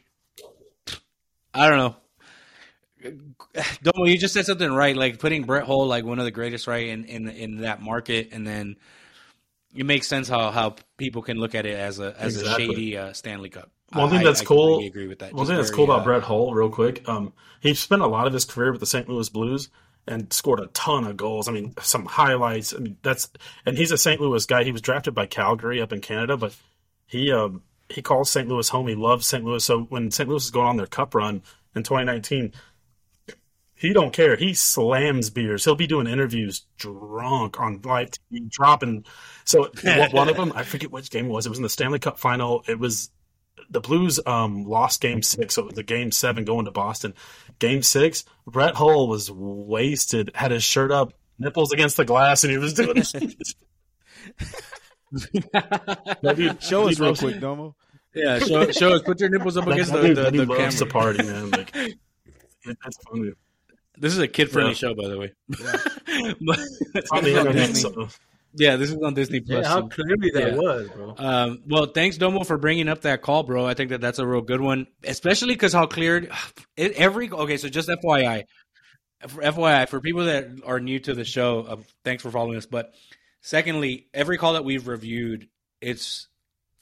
I don't know. Domo, you just said something right. Like putting Brett Hull, like one of the greatest, right in in in that market, and then it makes sense how how people can look at it as a as Exactly. a shady uh, Stanley Cup. One thing I- that's I cool. completely agree with that. One Just thing that's very, cool about uh, Brett Hull, real quick, um, he spent a lot of his career with the St. Louis Blues and scored a ton of goals. I mean, some highlights. I mean, that's and he's a St. Louis guy. He was drafted by Calgary up in Canada, but he um, he calls St. Louis home. He loves St. Louis. So when St. Louis is going on their Cup run in 2019. He don't care. He slams beers. He'll be doing interviews drunk on live TV, dropping. So one- of them, I forget which game it was. It was in the Stanley Cup final. It was the Blues um, lost game six, so it was the game seven going to Boston. Game six, Brett Hull was wasted, had his shirt up, nipples against the glass, and he was doing That dude- Show us real quick, Domo. Yeah, show, show us. Put your nipples up against that the, dude, the, that the dude loves to camera. party, man. Like, it, it's funny. This is a kid friendly Yeah. show, by the way. It's on the internet, so yeah, this is on Disney Plus. Yeah, how clearly that Yeah. was, bro. Um, well, thanks Domo for bringing up that call, bro. I think that that's a real good one, especially because how clear it, every. Okay, so just FYI, for FYI for people that are new to the show, uh, thanks for following us. But secondly, every call that we've reviewed, it's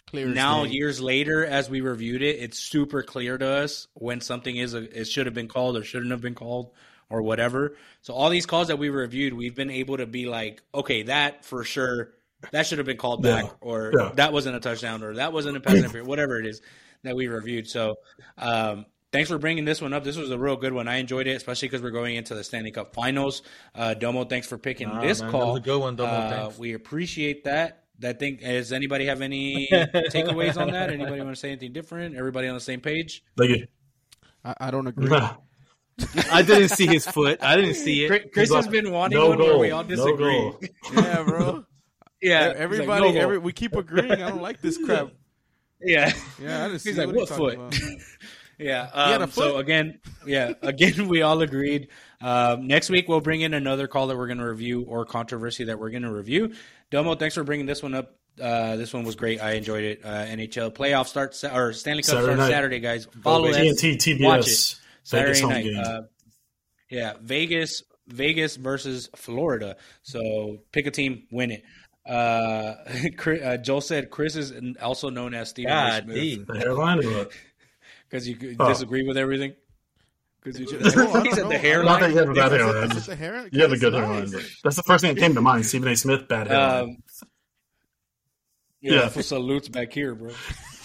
Clear now years later as we reviewed it, it's super clear to us when something is a it should have been called or shouldn't have been called or whatever. So all these calls that we reviewed, we've been able to be like, okay, that for sure that should have been called back Yeah. or Yeah. that wasn't a touchdown or that wasn't a pass interference, whatever it is that we reviewed. So um, thanks for bringing this one up. This was a real good one. I enjoyed it, especially because we're going into the Stanley Cup Finals. Uh, Domo, thanks for picking Nah, this man, that call. was a good one, Domo, Uh, we appreciate that. That thing. Does anybody have any takeaways on that? Anybody want to say anything different? Everybody on the same page? like, I, I don't agree. I didn't see his foot. I didn't see it. Chris has like, been wanting no one where we all disagree. goal. yeah, bro. yeah, he's like, Everybody, no every, we keep agreeing. I don't like this crap. yeah. Yeah, I didn't see He's like, what, what foot? Yeah. had a Um, so again, yeah, again, we all agreed. Um, next week we'll bring in another call that we're going to review or controversy that we're going to review. Domo, thanks for bringing this one up. Uh, this one was great. I enjoyed it. Uh, NHL playoff starts or Stanley Cup Saturday starts night. Saturday, guys. Follow that. TNT, Watch it. TBS, Saturday Vegas home night. game. Uh, yeah, Vegas, Vegas versus Florida. So pick a team, win it. Uh, Chris, uh, Joel said Chris is also known as Stephen God, Smith D. The hairline because you Oh. disagree with everything. Because you Oh, he said know. the hairline. Not that you have a bad Is hairline. is it hair? You have a good nice. hairline. That's the first thing that came to mind. Stephen A. Smith, bad hairline. Um, yeah, Yeah. for salutes back here, bro.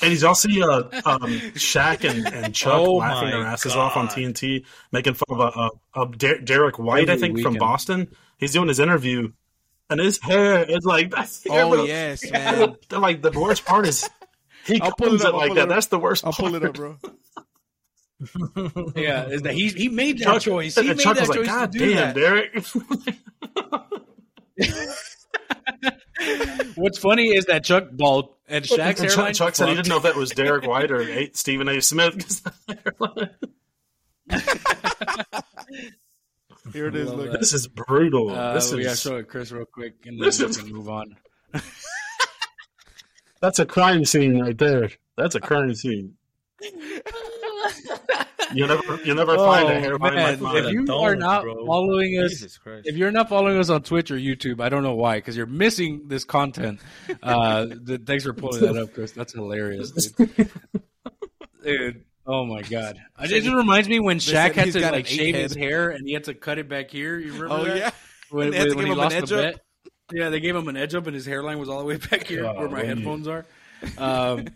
And did y'all see uh, um, Shaq and, and Chuck Oh laughing their asses off on TNT, making fun of uh, uh, of Der- Derrick White, I Every think, from. Boston. He's doing his interview, and his hair is like that's Oh yes, man. like the worst part is he I'll pull comes it it, up, I'll like pull that. it. That's the worst. I'll pull it up, bro. Yeah, is that he he made that Chuck, choice. He made Chuck that was choice like, "God to do damn, that. Derek." What's funny is that Chuck bald and Shaq's And. Chuck, Chuck said he didn't know if that was Derek White or A- Stephen A. Smith. 'cause the hairline- Here it is. Look. that. this is brutal. Uh, this we gotta show it, Chris, real quick, and then This we is- can move on. that's a crime scene right there. That's a crime scene. You never, you never find a hairline Oh, man, like if you Don't, are not bro. following us, Jesus Christ. if you're not following us on Twitch or YouTube, I don't know why, because you're missing this content. Uh, th- thanks for pulling that up, Chris. That's hilarious, dude. Dude, oh my god! I, it just reminds me when said Shaq had to like an eight shave his hair and he had to cut it back here. You remember Oh that? yeah. when, they when he lost edge the up. bet. Yeah, they gave him an edge up, and his hairline was all the way back here Oh, where my man. headphones are. Um,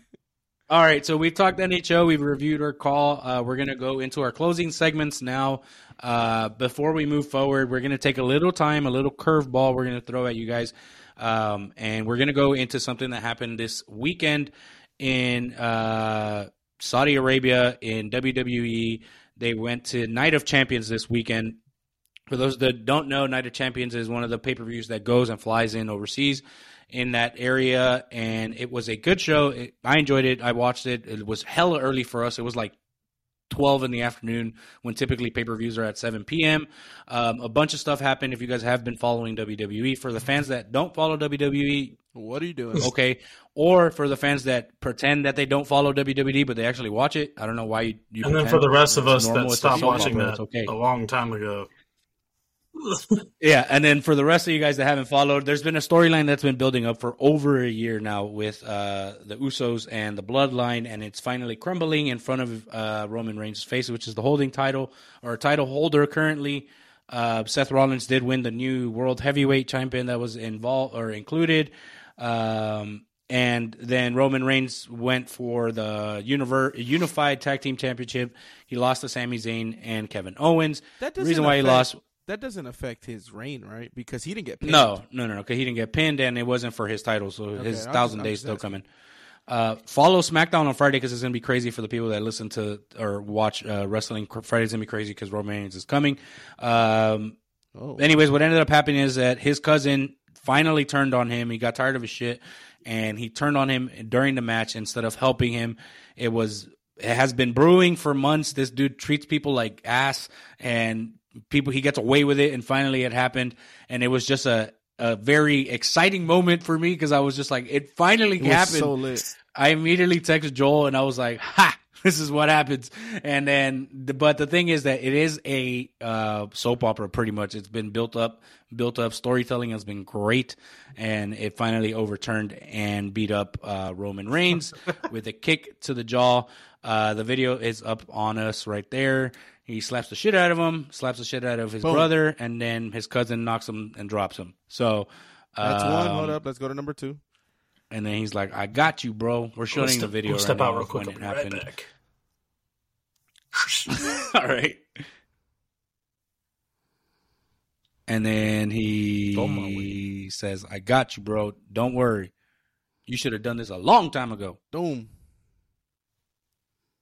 all right, so we've talked NHO, we've reviewed our call. Uh, we're gonna go into our closing segments now. Uh, before we move forward, we're gonna take a little time, a little curveball. We're gonna throw at you guys, um, and we're gonna go into something that happened this weekend in uh, Saudi Arabia in WWE. They went to Night of Champions this weekend. For those that don't know, Night of Champions is one of the pay per views that goes and flies in overseas in that area, and it was a good show. It, I enjoyed it. I watched it. It was hella early for us. It was like 12 in the afternoon when typically pay per views are at 7 p.m. Um, a bunch of stuff happened if you guys have been following WWE. For the fans that don't follow WWE, What are you doing? okay. Or for the fans that pretend that they don't follow WWE, but they actually watch it. I don't know why you. you and then for the rest of us normal. that stopped watching that okay. a long time ago, Yeah, and then for the rest of you guys that haven't followed, there's been a storyline that's been building up for over a year now with uh, the Usos and the Bloodline, and it's finally crumbling in front of uh, Roman Reigns' face, which is the holding title or title holder currently. Uh, Seth Rollins did win the new World Heavyweight Champion that was involved or included. Um, and then Roman Reigns went for the univer- Unified Tag Team Championship. He lost to Sami Zayn and Kevin Owens. That the reason why he affect- lost That doesn't affect his reign, right? Because he didn't get paid. no, no, no, no. Because he didn't get pinned, and it wasn't for his title, so his I'm thousand just- days still coming. Uh, follow SmackDown on Friday because it's gonna be crazy for the people that listen to or watch uh, wrestling. Friday's gonna be crazy because Roman Reigns is coming. Um, Oh. anyways, what ended up happening is that his cousin finally turned on him. He got tired of his shit, and he turned on him during the match instead of helping him. It was it has been brewing for months. This dude treats people like ass, and people he gets away with it. And finally, it happened, and it was just a a very exciting moment for me because I was just like, it finally It happened. so lit. I immediately texted Joel and I was like, "Ha! This is what happens." And then, the, but the thing is that it is a uh, soap opera. Pretty much, it's been built up, built up. Storytelling has been great, and it finally overturned and beat up uh, Roman Reigns with a kick to the jaw. Uh, the video is up on us right there. He slaps the shit out of him, slaps the shit out of his Boom. brother, and then his cousin knocks him and drops him. So That's one. Hold um, up. Let's go to number two. And then he's like, "I got you, bro." We're showing We'll the video we'll right step now out real quick. when it be right back. All right. And then he says, "I got you, bro. Don't worry. You should have done this a long time ago." Boom.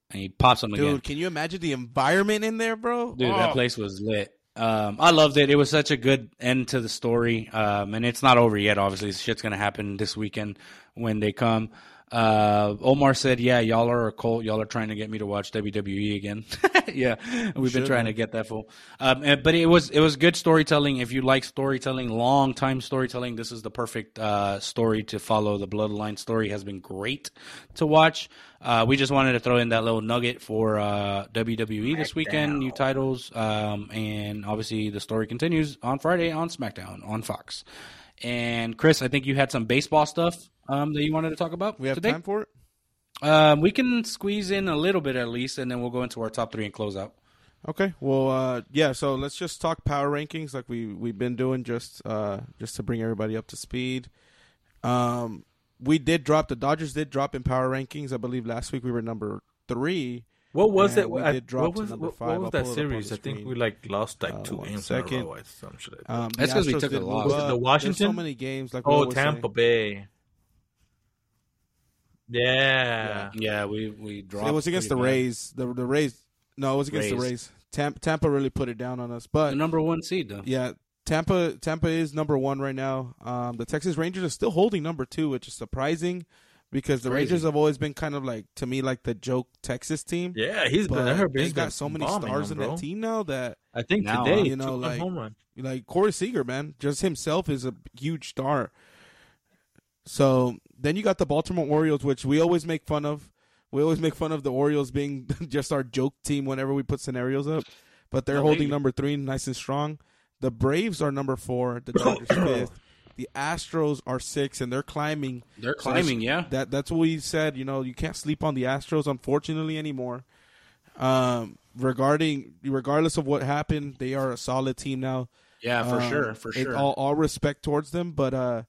And he pops him Dude, again. Dude, can you imagine the environment in there, bro? Dude, Oh. that place was lit. Um, I loved it. It was such a good end to the story. Um, and it's not over yet. Obviously, shit's gonna happen this weekend when they come. Uh, Omar said, "Yeah, y'all are a cult. Y'all are trying to get me to watch WWE again." yeah, we've been Should trying to get that full. Um, and- but it was it was good storytelling. If you like storytelling, long time storytelling, this is the perfect uh, story to follow. The Bloodline story has been great to watch. Uh, we just wanted to throw in that little nugget for uh, WWE this weekend, new titles, um, and obviously the story continues on Friday on SmackDown on Fox. And Chris, I think you had some baseball stuff um, that you wanted to talk about. We have today. time for it. Um, we can squeeze in a little bit at least, and then we'll go into our top three and close out. Okay. Well, uh, yeah. So let's just talk power rankings, like we we've been doing, just uh, just to bring everybody up to speed. Um, we did drop the Dodgers did drop in power rankings. I believe last week we were number three. What was And it? we I- did drop what to was, number what, five. what was that pull it up on series? I think we like lost like Uh, two one games in a second. row. Some shit like that. Um, That's because we took a loss. move Was it up. the There's Washington? so many games. Like oh, always say. Tampa Bay. Yeah. Yeah, we we dropped. It was against the pretty bad. Rays. The the Rays. No, it was against the Rays. Rays. Tampa, Tampa really put it down on us, but The number one seed though. Yeah, Tampa Tampa is number one right now. Um, the Texas Rangers are still holding number two, which is surprising because the Crazy. Rangers have always been kind of like to me like the joke Texas team. Yeah, he's been. but I heard they he's got so many stars them, in that team now that I think Now, today, you know, like- home run. like Corey Seager, man, just himself is a huge star. So then you got the Baltimore Orioles, which we always make fun of. We always make fun of the Orioles being just our joke team whenever we put scenarios up, but they're No, holding number three, nice and strong. The Braves are number four. The Dodgers fifth. The Astros are six, and they're climbing. They're climbing. that's- Yeah, That that's what we said. You know, you can't sleep on the Astros, unfortunately, anymore. Um, regarding regardless of what happened, they are a solid team now. yeah, for Um, sure, for sure. all, all respect towards them, but uh,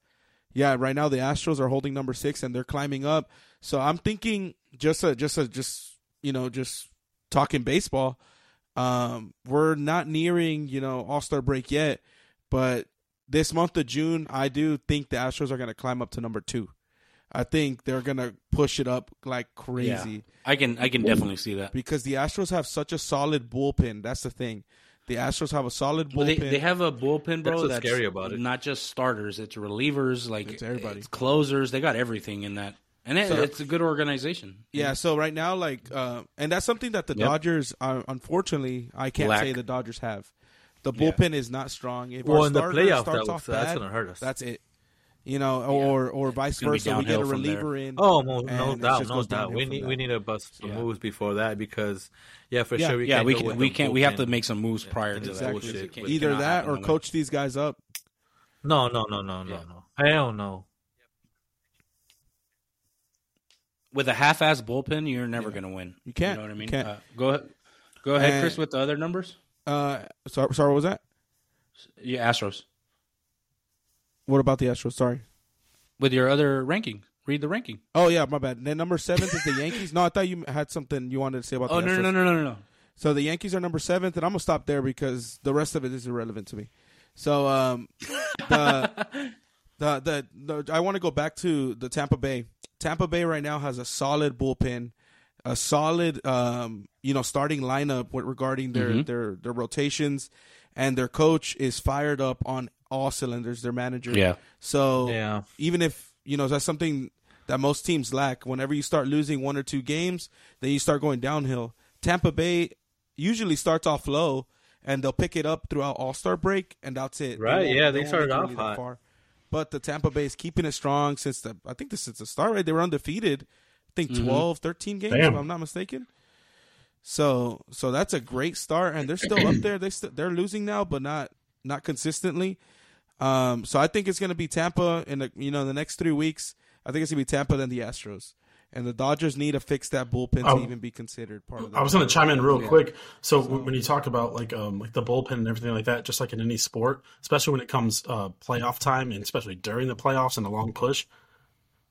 yeah, right now the Astros are holding number six and they're climbing up. So I'm thinking just a just a just you know just talking baseball. Um, we're not nearing you know All Star break yet, but this month of June, I do think the Astros are going to climb up to number two. I think they're going to push it up like crazy I can I can definitely see that. because the Astros have such a solid bullpen. That's the thing. The Astros have a solid Well, bullpen. they, they have a bullpen, bro. That's That's, what's scary about it. Not just starters; it's relievers, like It's everybody. it's closers. They got everything in that, and it, So- it's a good organization. Yeah, so right now, like, uh, and that's something that the Yep. Dodgers, uh, unfortunately, I can't Lack. say the Dodgers have. The Yeah. bullpen is not strong. If Well, our in the starter playoff, starts that- off that's bad, gonna hurt us. That's it. You know, or or vice versa. We get a downhill from there. reliever in. Oh, no, no doubt, no doubt. We need we need to bust some Yeah. moves before that because yeah, for Yeah, sure we yeah, can't we can, we can't. we have to make some moves prior to Exactly. that. Bullshit. Either that or no way. coach these guys up. No, no, no, no, no, Yeah. no. Hell no. with a half-ass bullpen. You're never gonna win. You can't. You know what I mean? Uh, go ahead, go ahead, And- Chris, with the other numbers. Uh, sorry, sorry, what was that? Yeah, Astros What about the Astros? Sorry. with your other ranking. Read the ranking. Oh yeah, my bad. Then number seventh is the Yankees. No, I thought you had something you wanted to say about. Oh the no Astros. no no no no no. So the Yankees are number seventh, and I'm gonna stop there because the rest of it is irrelevant to me. So um, the, the the the I want to go back to the Tampa Bay. Tampa Bay right now has a solid bullpen, a solid um, you know starting lineup with regarding their Mhm. their their rotations, and their coach is fired up on all cylinders. Their manager, Yeah. So Yeah. even if you know that's something that most teams lack. Whenever you start losing one or two games, then you start going downhill. Tampa Bay usually starts off low, and they'll pick it up throughout All Star break, and that's it. Right, won't- yeah, they won't started off that hot. far. But the Tampa Bay is keeping it strong since the I think this is the start. Right, they were undefeated. I think Mhm. 12, 13 games, Damn. if I'm not mistaken. So, so that's a great start, and they're still up there. They st- they're losing now, but not not consistently. Um, so I think it's going to be Tampa in the you know the next three weeks. I think it's going to be Tampa then the Astros, and the Dodgers need to fix that bullpen Oh. to even be considered part of. I was going to chime in real Yeah. quick. So, w when you talk about like um like the bullpen and everything like that, just like in any sport, especially when it comes uh playoff time and especially during the playoffs and a long push,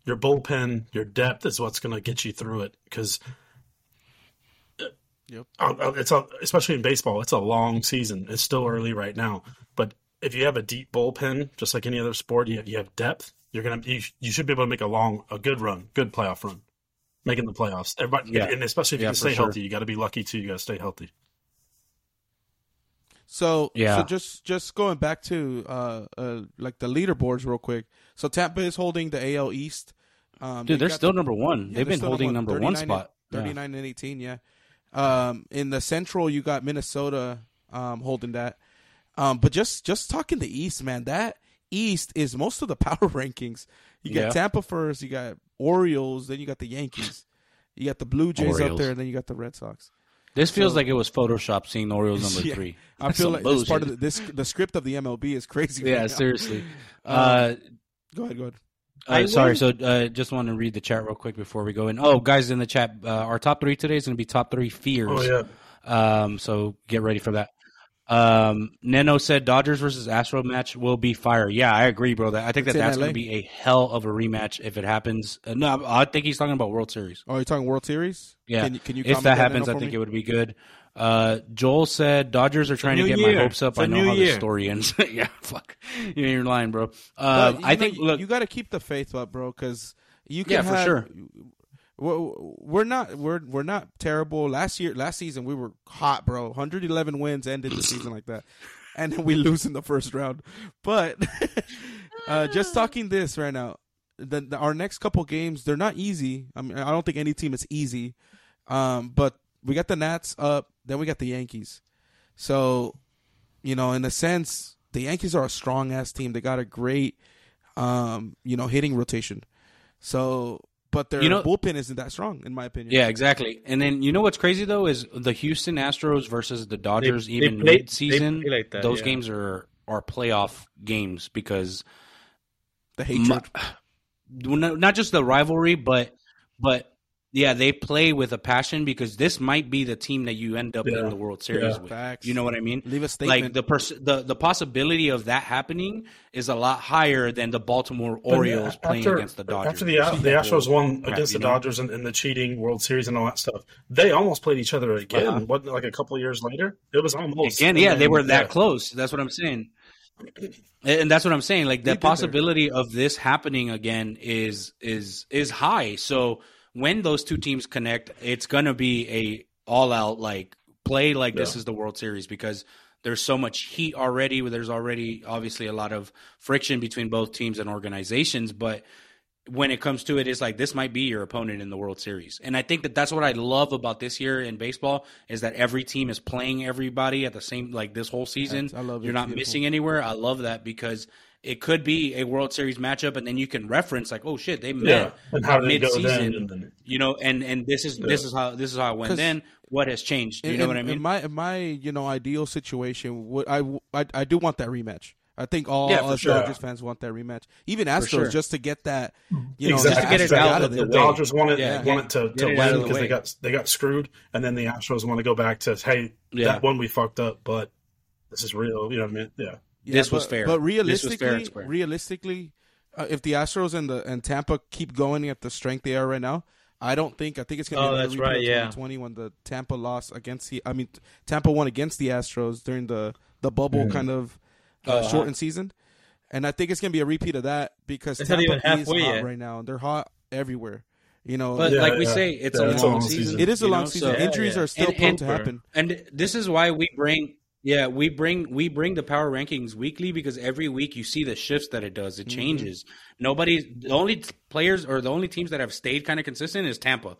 your bullpen, your depth is what's going to get you through it because. Yep. Uh, It's a, especially in baseball. It's a long season. It's still early right now, but if you have a deep bullpen, just like any other sport, you have, you have depth. You're gonna you, you should be able to make a long, a good run, good playoff run, making the playoffs. Everybody, Yeah. and especially if you Yeah, can stay sure. healthy, you got to be lucky too. You got to stay healthy. So Yeah. So just just going back to uh, uh like the leaderboards real quick. So Tampa is holding the AL East. Um, Dude, they they're still the- number one. Yeah, They've been holding number one 39 spot. Yeah. 39 and 18, yeah. Um, in the Central, you got Minnesota um, holding that. Um, but just just talking the East, man, that East is most of the power rankings. You got Yeah. Tampa first, you got Orioles, then you got the Yankees. You got the Blue Jays up there, and then you got the Red Sox. This feels like it was Photoshop seeing Orioles number Yeah. three. I That's feel some like this part of the, this the script of the MLB is crazy. Yeah, now. seriously. Um, Uh, Go ahead, go ahead. Uh, sorry, will- so uh, just want to read the chat real quick before we go in. Oh, guys in the chat, uh, our top three today is going to be top three fears. Oh yeah. Um, so get ready for that. Um, Neno said Dodgers versus Astro match will be fire. Yeah, I agree, bro. That I think It's that that's LA. going to be a hell of a rematch if it happens. Uh, no, I think he's talking about World Series. Oh, you're talking World Series? Yeah, Can, you- can you if that happens, I think me? it would be good. Uh, Joel said Dodgers are trying to get year. my hopes up. It's I know how year. the story ends. yeah, fuck, you're lying, bro. Uh, I think you- look, you got to keep the faith up, bro, because you can Yeah, for sure. We're, we're not we're we're not terrible. Last year, last season, we were hot, bro. 111 wins ended the season like that, and then we lose in the first round. But uh, just talking this right now, the, the, our next couple games they're not easy. I mean, I don't think any team is easy. Um, but we got the Nats up, then we got the Yankees. So, you know, in a sense, the Yankees are a strong ass team. They got a great, um, you know, hitting rotation. So, but their You know- bullpen isn't that strong, in my opinion. Yeah, exactly. And then you know what's crazy though is the Houston Astros versus the Dodgers. they even play- mid-season, they play like that, those yeah. games are are playoff games because the hatred. mu- not not just the rivalry, but but yeah, they play with a passion because this might be the team that you end up Yeah. in the World Series Yeah. with. Facts. You know what I mean? Leave a statement. Like the pers- the the possibility of that happening is a lot higher than the Baltimore Orioles But playing against the Dodgers. After the the Astros won Crap, against you the know? Dodgers in, in the cheating World Series and all that stuff, they almost played each other again. Uh-huh. Wasn't like a couple of years later? It was almost Again, yeah, they were that yeah. close. That's what I'm saying. And that's what I'm saying. Like the did there. possibility of this happening again is is is high. So when those two teams connect, it's gonna be a all out like play like this is the World Series because there's so much heat already. There's already obviously a lot of friction between both teams and organizations, but when it comes to it, it's like this might be your opponent in the World Series. And I think that that's what I love about this year in baseball is that every team is playing everybody at the same like this whole season. I love. You're not Beautiful. missing anywhere. I love that because it could be a World Series matchup, and then you can reference like, oh shit, they Yeah, met and how did it go then? mid-season. And then You know, and and this is this is how this is how it went. Then what has changed? You in, know what I mean? In my in my you know ideal situation, would I, I I do want that rematch. I think all Yeah, us sure. Dodgers fans want that rematch. Even Astros, sure. just to get that, you know, exactly. just to get it out out of of the there. the Dodgers wanted Yeah, wanted to, get to it out of win because way. they got they got screwed, and then the Astros want to go back to hey Yeah. that one we fucked up, but this is real. You know what I mean? Yeah. Yeah, This was fair. But This was fair realistically, realistically, uh, if the Astros and the and Tampa keep going at the strength they are right now, I don't think I think it's going to Oh, be another that's repeat right, of yeah. 2020 when the Tampa lost against the I mean Tampa won against the Astros during the the bubble Mm-hmm. kind of uh, Uh-huh. shortened season, and I think it's going to be a repeat of that because It's Tampa even is hot yet. right now. And they're hot everywhere. You know, but Yeah, like we yeah. say, it's Yeah, a it's a long long season. season. it is a long know, season. so- Injuries yeah. are still And- prone and- to happen. And this is why we bring yeah, we bring we bring the power rankings weekly because every week you see the shifts that it does. It changes. Nobody the only players or the only teams that have stayed kind of consistent is Tampa.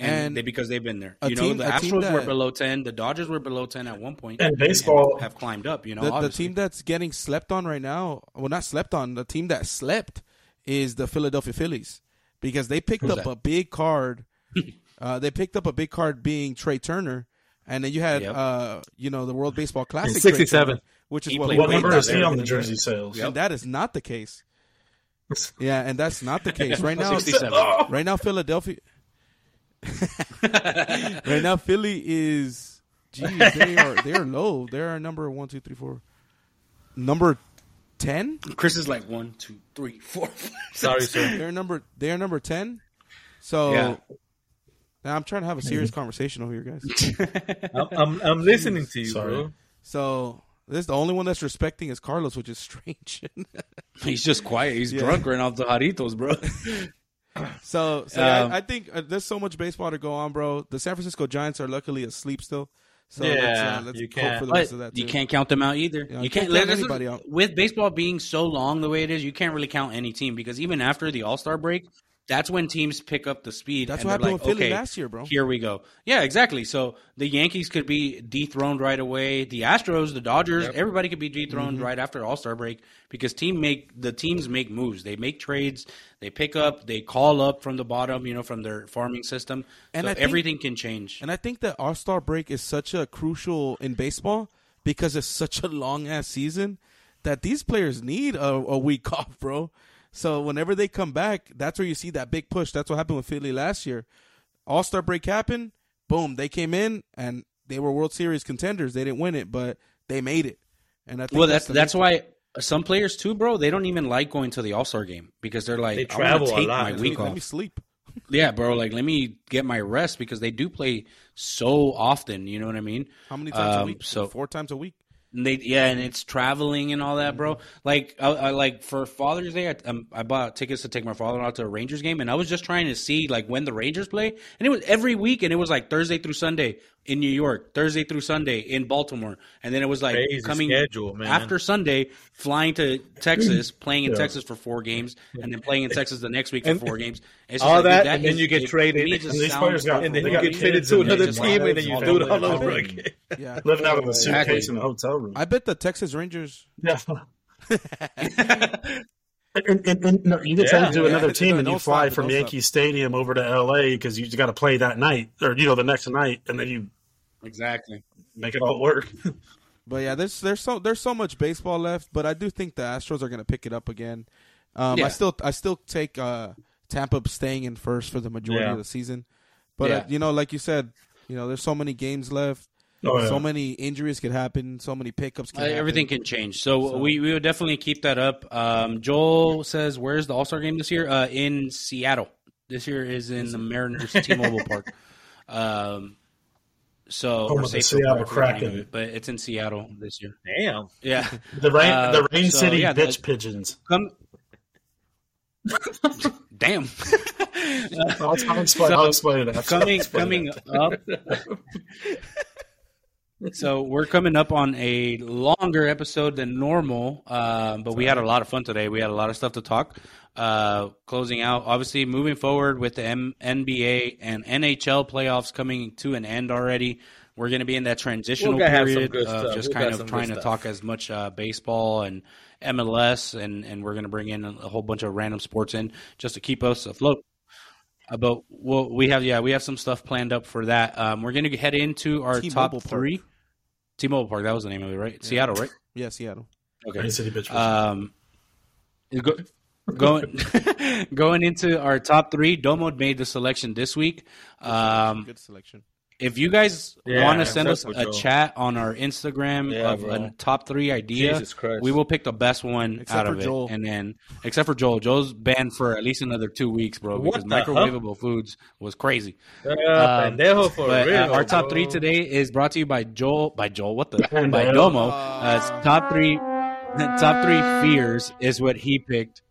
And, And they, because they've been there. You know, team- the a team Astros were below 10, the Dodgers were below 10 at one point And baseball- have climbed up, you know, the, the team that's getting slept on right now, well, not slept on, the team that slept is the Philadelphia Phillies because they picked Who's up that? a big card. uh, they picked up a big card being Trey Turner, and then you had, Yep. uh, you know, the World Baseball Classic, Trey 67. Turner, which is He what, played What number is on he on the jersey sales? And that is not the case. Yeah, and that's not the case right now. 67. Right now, Philadelphia. right now, Philly is. Geez, they are they are low. They are number one, two, three, four. Number ten. Chris is like one, two, three, four, five. Sorry, sir. They're number. They are number ten. So. Yeah. Now I'm trying to have a serious conversation over here, guys. I'm, I'm, I'm listening to you, Sorry. bro. So this the only one that's respecting is Carlos, which is strange. He's just quiet. He's Yeah. drunk right off the Jarritos, bro. so, so Um, I, I think uh, there's so much baseball to go on, bro. The San Francisco Giants are luckily asleep still. So let's, Yeah, uh, let's you can't- for the But rest of that. you can't count them out either. Yeah, you you can't, can't count this is- anybody out. with baseball being so long the way it is. You can't really count any team because even after the All Star break, that's when teams pick up the speed. That's and what they're happened like, with Philly okay, last year, bro. Here we go. Yeah, exactly. So the Yankees could be dethroned right away. The Astros, the Dodgers, everybody could be dethroned Mm-hmm. right after All Star break because team make the teams make moves. They make trades. They pick up. They call up from the bottom. You know, from their farming system. And so think- everything can change. And I think that All Star break is such a crucial in baseball because it's such a long ass season that these players need a, a week off, bro. So whenever they come back, that's where you see that big push. That's what happened with Philly last year. All Star break happened, boom, they came in and they were World Series contenders. They didn't win it, but they made it. And I think well, that's the that's why some players too, bro. They don't even like going to the All Star game because they're like, They I wanna travel a take lot, my man. week let off. me sleep. Yeah, bro. Like, let me get my rest because they do play so often. You know what I mean? How many times a Um, week? So four times a week. And they, yeah, and it's traveling and all that, bro. Like, I, I like for Father's Day, I, um, I bought tickets to take my father out to a Rangers game, and I was just trying to see like when the Rangers play, and it was every week, and it was like Thursday through Sunday in New York, Thursday through Sunday in Baltimore, and then it was like Crazy coming schedule, man. after Sunday, flying to Texas, playing in Yeah. Texas for four games, and then playing in Texas the next week for four games. It's all like, dude, that, and then you get it- traded. to it And these players got- and then you get traded kids to another team, and then you do it over all the over again. Yeah, Living out of a suitcase in a hotel room. I bet the Texas Rangers. Yeah. And, and, and no, you get Yeah. sent to Yeah. another team and you fly from stop. Yankee Stadium over to L.A. because you got to play that night or you know the next night, and then you exactly. make it all work. But yeah, there's there's so there's so much baseball left, but I do think the Astros are going to pick it up again. Um, Yeah. I still I still take uh, Tampa staying in first for the majority Yeah. of the season. But uh, you know, like you said, you know, there's so many games left. Oh, yeah. So many injuries could happen. So many pickups can Uh, happen. everything can change. So, we, we would definitely keep that up. Um, Joel says, "Where's the All Star game this year? Uh, in Seattle. This year is in the Mariners T-Mobile Park. Um, so Home or of the Safeco Seattle Park, the name of Kraken. it, but it's in Seattle this year. Damn. Yeah, The rain, Uh, the Rain so, City yeah, bitch the- pigeons. come. Damn. I'll, I'll explain. I'll explain it. after. I'll coming explain coming it. up. So we're coming up on a longer episode than normal, um, but we had a lot of fun today. We had a lot of stuff to talk. Uh, closing out, obviously, moving forward with the M- NBA and NHL playoffs coming to an end already. We're going to be in that transitional We're gonna have some period of stuff. just We kind of trying to talk as much uh, baseball and MLS, and, and we're going to bring in a whole bunch of random sports in just to keep us afloat. Uh, but we'll, we have yeah we have some stuff planned up for that. Um, we're going to head into our T-Mobile top Park. three. T-Mobile Park, that was the name of it, right? Seattle, right? Yeah, Seattle. Okay. Rain City bitch. Um, go, going going into our top three. Domo made the selection this week. Um, Good selection. If you guys Yeah, want to send us a chat on our Instagram Yeah, of bro. a top three idea, Jesus Christ. we will pick the best one Except out for of it. And then, except for Joel, Joel's banned for at least another two weeks, bro, because the hell? microwavable foods was crazy. Uh, Um, for But real, uh, our top bro. three today is brought to you by Joel. By Joel, what the? By Dale. Domo. Uh, top three. Top three fears is what he picked.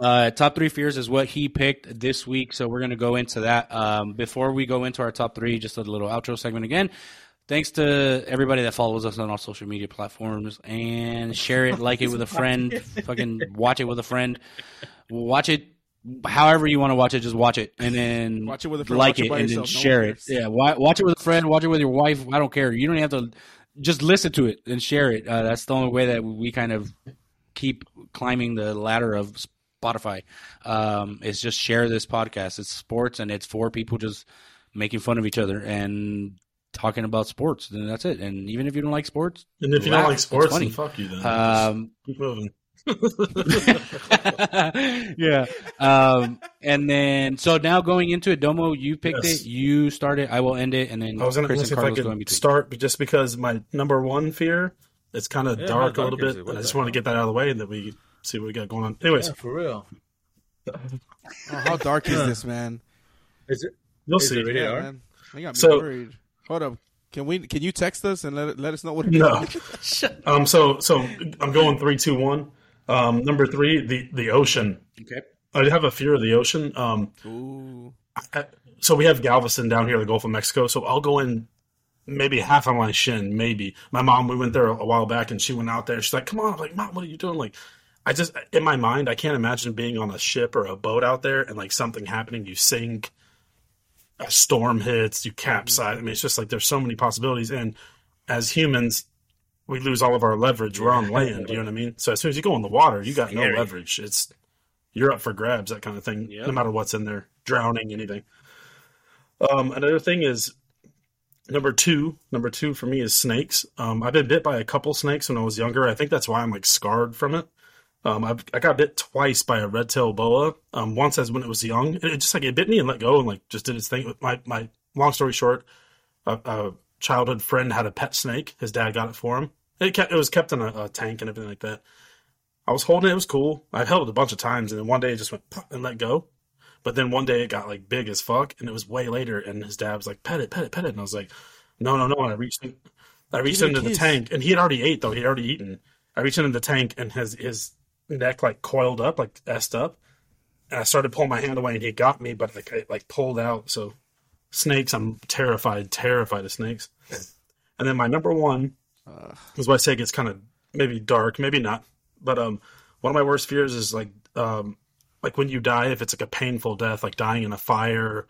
Uh, top three fears is what he picked this week, so we're going to go into that. Um, before we go into our top three, just a little outro segment again. Thanks to everybody that follows us on all social media platforms and share it, like it with a friend, fucking watch it with a friend, watch it however you want to watch it. Just watch it and then Watch it with a friend, like it it, and then yourself. No share one it. Yeah, watch it with a friend, watch it with your wife. I don't care. You don't have to just listen to it and share it. Uh, that's the only way that we kind of keep climbing the ladder of Spotify. Um, is just share this podcast. It's sports and it's for people just making fun of each other and talking about sports. And that's it. And even if you don't like sports, and if you laugh. don't like It's sports, funny. then fuck you. Then um, keep moving. yeah. Um, and then so now going into it, Domo, you picked Yes. it, you started. I will end it, and then I was going to Chris see and if I Carlos go in could start, but just because my number one fear, it's kind of Yeah, dark a little bit. it? What and I just want to get that out of the way, and that we see what we got going on. Anyways, Yeah, for real. Oh, how dark is this, man? Is it? you'll Is see. it really Yeah, man. I got me So- worried. Hold up. Can we? Can you text us and let let us know what? it No. is? Um. So so I'm going three, two, one. Um. Number three, the the ocean. Okay. I have a fear of the ocean. Um. Ooh. I, so we have Galveston down here, the Gulf of Mexico. So I'll go in maybe half on my shin, maybe. My mom, we went there a while back, and she went out there. She's like, "Come on!" I'm like, "Mom, what are you doing?" Like, I just in my mind I can't imagine being on a ship or a boat out there and like something happening, you sink, a storm hits, you capsize. I mean, it's just like there's so many possibilities. And as humans, we lose all of our leverage. We're on land. You know what I mean? So as soon as you go in the water, you got no leverage. It's you're up for grabs, that kind of thing. Yep. No matter what's in there, drowning, anything. Um, another thing is number two. Number two for me is snakes. Um, I've been bit by a couple snakes when I was younger. I think that's why I'm like scarred from it. Um, I've, I got bit twice by a red tail boa. Um, once as when it was young, and it just like it bit me and let go and like just did its thing. My my long story short, a, a childhood friend had a pet snake. His dad got it for him. It kept it was kept in a, a tank and everything like that. I was holding it. It was cool. I've held it a bunch of times, and then one day it just went and let go. But then one day it got like big as fuck, and it was way later. And his dad was like, "Pet it, pet it, pet it," and I was like, "No, no, no!" And I reached, in, I reached into the tank, and he had already ate though. He had already eaten. I reached into the tank, and his his neck like coiled up, like essed up. And I started pulling my hand away, and he got me, but like I like pulled out. So snakes, I'm terrified, terrified of snakes. And then my number one is why I say it gets kind of maybe dark, maybe not. But um, one of my worst fears is like um, like when you die, if it's like a painful death, like dying in a fire,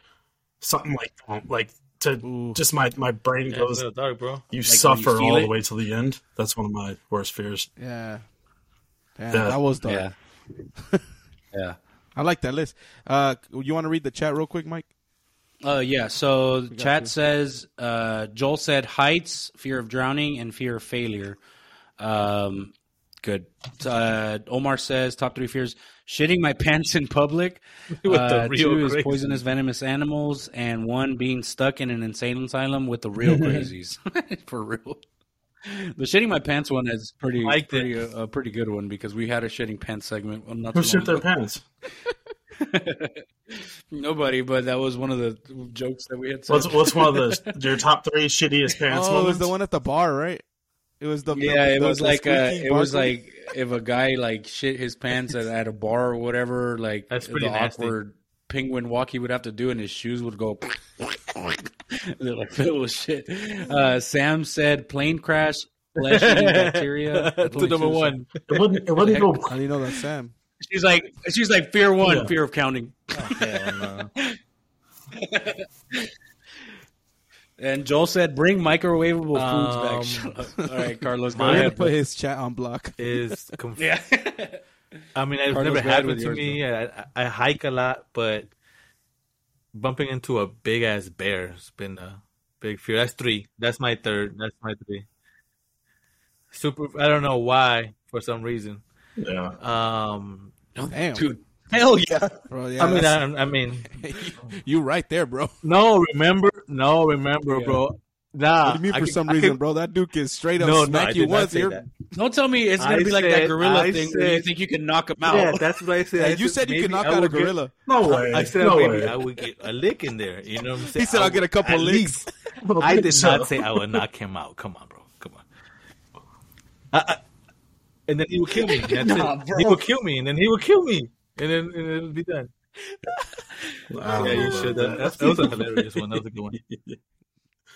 something like that. Like to just my my brain Yeah, goes, dark, bro. you when you suffer feel all it? the way till the end. That's one of my worst fears. Yeah. Damn, Yeah. that was dark. Yeah. yeah. I like that list. Uh, you want to read the chat real quick, Mike? Uh, yeah. So the chat you. says uh, Joel said heights, fear of drowning, and fear of failure. Um, good. Uh, Omar says top three fears: shitting my pants in public. With the uh, real two is crazy. poisonous, venomous animals, and one being stuck in an insane asylum with the real crazies. For real. The shitting my pants one is pretty, Liked it. pretty uh, a pretty good one because we had a shitting pants segment. Well, not Who too shit their pants? Nobody, but that was one of the jokes that we had. Said. What's what's one of the your top three shittiest pants oh, it was the one at the bar, right? It was the Yeah, the- it was the like uh, squeaky it was bar like if a guy like shit his pants at, at a bar or whatever, like That's the pretty nasty. awkward penguin walk he would have to do, and his shoes would go. They're like filled with shit. Uh, Sam said plane crash, flesh eating bacteria. To number one. It wouldn't. It wouldn't go. How do you know that, Sam? She's like she's like fear one, Yeah. fear of counting. Hell no. And Joel said bring microwavable Um, foods back. Shut up. All right, Carlos, go I'm gonna ahead. put his chat on block. Is conf- Yeah. I mean, it's Carlos, never go ahead happened to me. I, I, I hike a lot, but bumping into a big ass bear has been a big fear. That's three. That's my third. That's my three. Super. I don't know why. For some reason. Yeah. Um. Damn, Dude, hell yeah. bro. Yeah, I mean, that's- I, I mean, you right there, bro. no. Remember, no. Remember, Yeah. bro. Nah. What do you mean I for can- some I reason, can- bro? That dude can straight up No, no, smack I you did not once. say You're, that. Don't tell me it's gonna I be like that gorilla I thing where you think you can knock him out. Yeah, that's what I said. I you said you could knock out a would get- gorilla. No way. I said no maybe way. I would get a lick in there. You know what I'm saying? He said, I "I'll get a couple at licks." I did not say I would knock him out. Come on, bro. Come on. I, I, and then he would kill me. That's Nah, it. He would kill me, and then he would kill me, and then and it would be done. Wow. Yeah, you should. That, that, that was a hilarious one. That was a good one.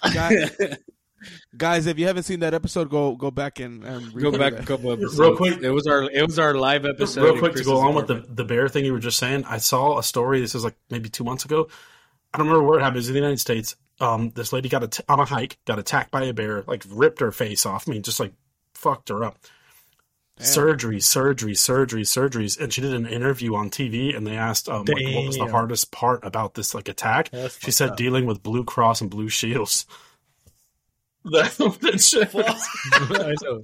guys, guys, if you haven't seen that episode, go go back and, and Go back that. a couple episodes. Real quick. it was our it was our live episode. Real quick to go Chris's on with the, the bear thing you were just saying, I saw a story. This is like maybe two months ago. I don't remember where it happened. It was in the United States. Um, this lady got a on a hike, got attacked by a bear, like ripped her face off. I mean, just like fucked her up. Surgery, surgery, surgery, surgeries, and she did an interview on TV, and they asked um, like, what was the hardest part about this like attack. That's she said up. dealing with Blue Cross and Blue Shields. That, that shit. I know.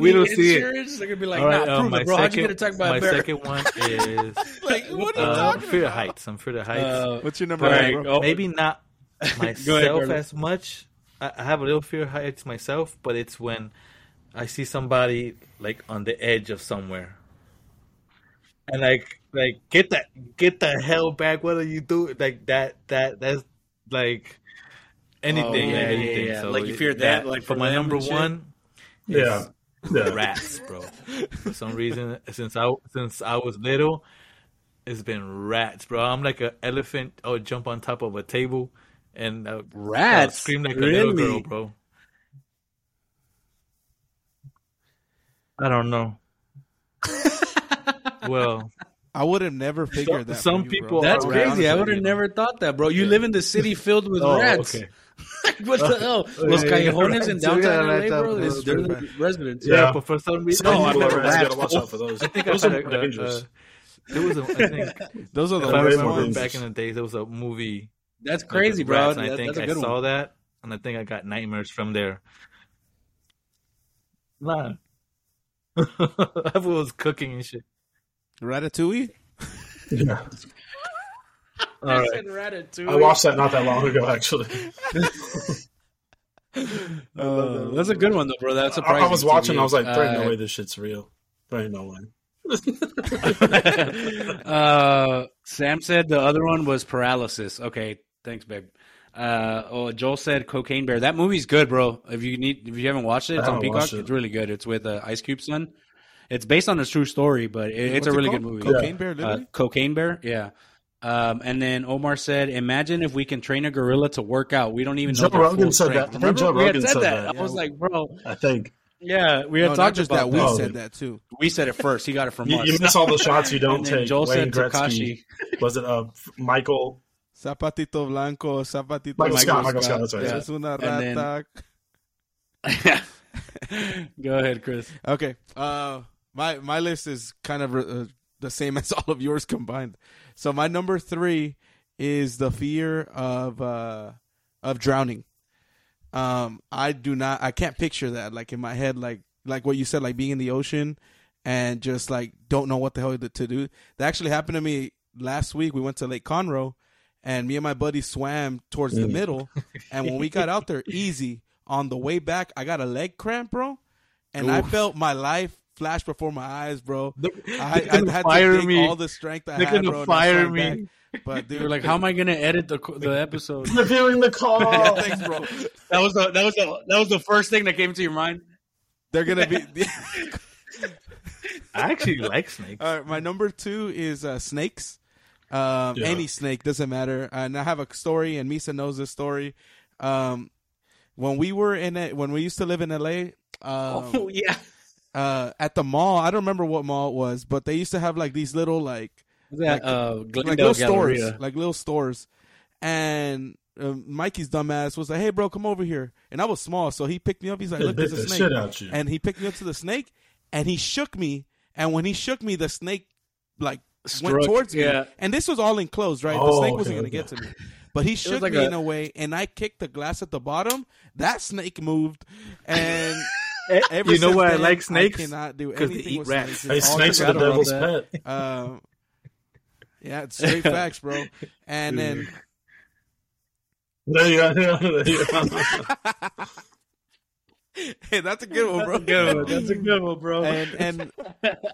we don't see it. Insurance, They're gonna be like, All right, nah, um, prove my it, bro. How'd you second, get attacked by my a bear? second one is Like, what are you uh, talking fear of about? heights. I'm fear of heights. Uh, What's your number? one, right, bro? oh, maybe not myself Carlos. as much. I I have a little fear of heights myself, but it's when I see somebody like on the edge of somewhere, and like like get that get the hell back. What are you doing? Like that that that's like anything, Oh, yeah, like yeah, anything. yeah. So Like, you fear that, like, for for my number one. Yeah. Yeah. rats, bro. For some reason, since I since I was little, it's been rats, bro. I'm like an elephant. I would jump on top of a table and uh, Rats? scream like a little girl, bro. I don't know. Well, I would have never figured that. some you, people that's crazy. yeah, I would have you never thought that, bro. You live in the city filled with oh, rats. okay. what the hell? Los yeah, yeah. callejones in downtown Yeah, LA, right bro. down- Is they're the residents. Yeah, Yeah. but for some reason, No, I people meant are rats, gotta watch out for those. I think those I are had a, uh, dangerous. uh, there was a, I think Those are the if I worst ones. back in the days, there was a movie. That's with crazy, bro. and That- I think that's a I good saw one. that, and I think I got nightmares from there. Nah. I was cooking and shit. Ratatouille. Yeah. All right. Ratatouille. I watched that not that long ago, actually. Uh, that's a good one, though, bro. That's I, surprising. I was watching, I was like, there ain't Uh, no way this shit's real. There ain't no way. uh, Sam said the other one was paralysis. Okay, thanks, babe. Uh, oh, Joel said Cocaine Bear. That movie's good, bro. If you need, if you haven't watched it, it's on Peacock. it. It's really good. It's with uh, Ice Cube's son. It's based on a true story, but it, it's What's a really called? good movie. Cocaine Bear, Uh, literally. Cocaine Bear, yeah. Um, and then Omar said, "Imagine if we can train a gorilla to work out. We don't even Joe know their Rogan full said strength." that. I think Remember? Joe we Rogan said said that. that. I was like, bro, I think. yeah, we had no, talked just about that. We said that too. We said it first. He got it from You, us. you miss all the shots you don't and take. Joel Wayne said Gretzky. Takashi. Was it uh, Michael? Zapatito blanco, zapatito. Michael Scott. Michael Michael Scott. Scott, That's right. yeah. Es una And then- rata. Go ahead, Chris. Okay. Uh, my my list is kind of uh, the same as all of yours combined. So my number three is the fear of uh of drowning. Um, I do not. I can't picture that like in my head, like like what you said, like being in the ocean and just like don't know what the hell to to do. That actually happened to me last week. We went to Lake Conroe, and me and my buddy swam towards the middle. And when we got out there, easy on the way back, I got a leg cramp, bro, and I felt my life flash before my eyes, bro. I, they're gonna I had fire to take me. all the strength I They're had, gonna bro. fire me. back. But dude, You're like, how am I gonna edit the the episode? Reviewing the call. Yeah, thanks, bro. That was the that was the that was the first thing that came to your mind. They're gonna be. I actually like snakes. All right, my number two is uh, snakes. Um, Yeah. Any snake doesn't matter. And I have a story, and Misa knows this story. Um, when we were in it, when we used to live in LA, um, Oh yeah, uh, at the mall, I don't remember what mall it was, but they used to have like these little like that Like- uh, like Glendale little stores, like little stores. And um, Mikey's dumbass was like, "Hey, bro, come over here." And I was small, so he picked me up. He's like, "Look, bit there's a snake." shit out you. And he picked me up to the snake, and he shook me. And when he shook me, the snake like went towards me. yeah. And this was all enclosed, right? the Oh, snake wasn't okay, gonna get to me. But he shook like me a- in a way, and I kicked the glass at the bottom. That snake moved, and ever you know since why I like snakes? I cannot do 'Cause they anything eat with rats. snakes. Hey, snakes are the devil's pet. um, yeah, it's straight facts, bro. And then There you go. There you go. hey, that's a good one, bro. Good one. That's a good one, bro. and and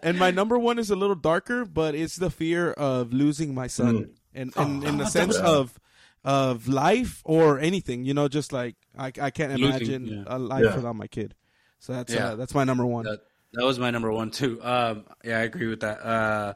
and my number one is a little darker, but it's the fear of losing my son, and and in the sense of of life or anything, you know, just like I I can't Losing, imagine yeah. a life Yeah. without my kid. So that's Yeah. uh, that's my number one. That, that was my number one too. Um, yeah, I agree with that. Uh,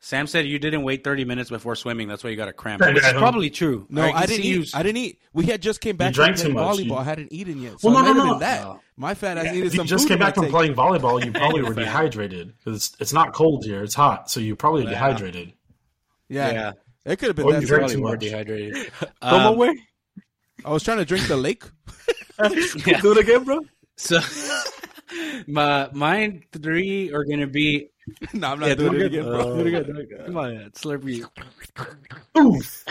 Sam said you didn't wait 30 minutes before swimming. That's why you got a cramp. I Which is probably true. no, can I didn't eat. you- I didn't eat. We had just came back drank from too playing much. volleyball. You- I hadn't eaten yet. So Well, no, no, no. that. No. My fat ass needed If you just food came back from take. playing volleyball, you probably were dehydrated because it's, it's not cold here; it's hot, so you probably Yeah. dehydrated. Yeah, Yeah. it could have been Or that. you drank too. too Probably more much. dehydrated. Come Um, away. I was trying to drink the lake. Do it again, bro. So my mine three are gonna be no, I'm not yeah, doing do it it again, again. bro. Do it again. do it again. Come on, Slurpee. Oof.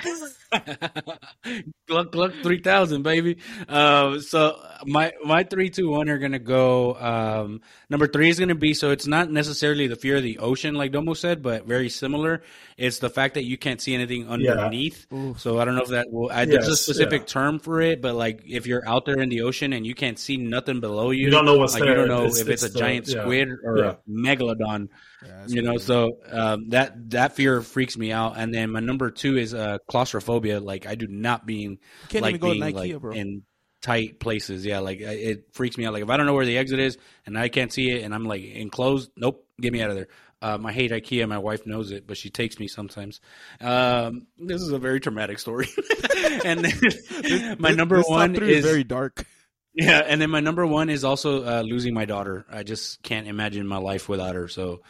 Gluck Gluck three thousand, baby. Um, so my my three, two, one are gonna go. Um, number three is gonna be so it's not necessarily the fear of the ocean, like Domo said, but very similar. It's the fact that you can't see anything underneath. So I don't know if that will. I, there's a specific yeah. term for it, but like if you're out there in the ocean and you can't see nothing below you, You don't know what's like there. you don't know It's- if it's, it's a the- giant yeah. squid or Yeah. a megalodon that's you know so um, that that fear freaks me out and then my number two is uh, claustrophobia like i do not being can't like even go to being Ikea, like bro. in tight places yeah like it freaks me out like if i don't know where the exit is and i can't see it and i'm like enclosed nope get me out of there um, I hate IKEA. My wife knows it, but she takes me sometimes. Um, this is a very traumatic story. and then my number one is very dark. yeah, and then my number one is also uh, losing my daughter. I just can't imagine my life without her. So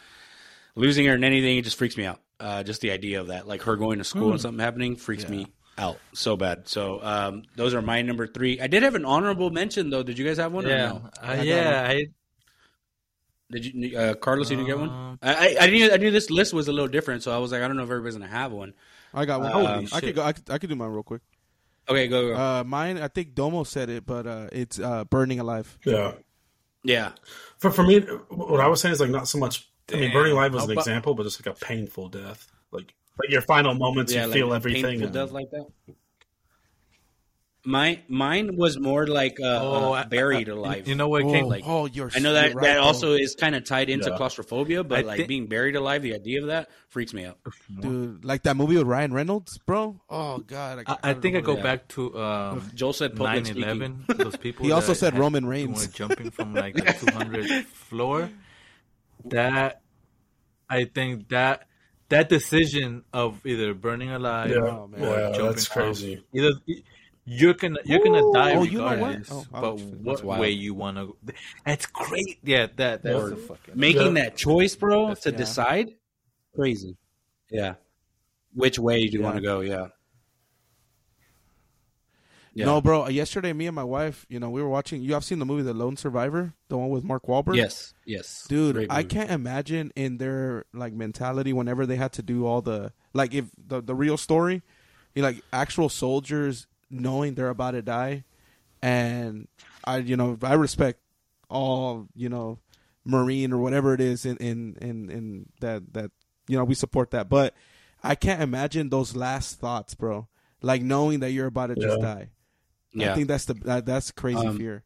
losing her and anything, it just freaks me out. Uh, just the idea of that, like her going to school and something happening, freaks me out so bad. So um, those are my number three. I did have an honorable mention though. Did you guys have one? Or Yeah, no? uh, yeah. I Did you, uh, Carlos? You didn't get one. Um, I, I, I knew I knew this list was a little different, so I was like, I don't know if everybody's gonna have one. I got one. Holy I shit. could go. I could, I could do mine real quick. Okay, go go. Uh, mine. I think Domo said it, but uh, it's uh, burning alive. Yeah. yeah, For for me, what I was saying is like not so much. I mean, Burning Alive was an example, but just like a painful death. Like like your final moments, yeah, you like feel everything. painful and- death like that. My mine was more like uh, oh, uh, buried I- alive. You know what Oh, came like- oh, you're. I know that right, that bro. also is kind of tied into Yeah. claustrophobia, but I like think- being buried alive, the idea of that freaks me out. dude, like that movie with Ryan Reynolds, bro. Oh God, I, I don't think I go what- back to um, Joel said public 9/11. Those people. He also said Roman were Reigns. jumping from like the 200 floor. That I think that that decision of either burning alive Yeah, Oh, man. or yeah, jumping that's from- crazy. either you're gonna you're gonna die Oh, you know what? regardless, Oh, but what wild. way you want to? That's great. Yeah, that that's Or the fucking. Making Yeah. that choice, bro, That's- to yeah. decide, crazy. Yeah, which way do you Yeah. want to go? Yeah. Yeah. No, bro. Uh, yesterday, me and my wife, you know, we were watching. You have seen the movie The Lone Survivor, the one with Mark Wahlberg. Yes. Yes. dude. I can't imagine in their like mentality whenever they had to do all the like if the the real story, you know, like actual soldiers knowing they're about to die, and I, you know, I respect all you know, Marine or whatever it is in in in, in that that you know we support that, but I can't imagine those last thoughts, bro. Like knowing that you're about to just Yeah. die. Yeah. I think that's the that, that's crazy Um, fear.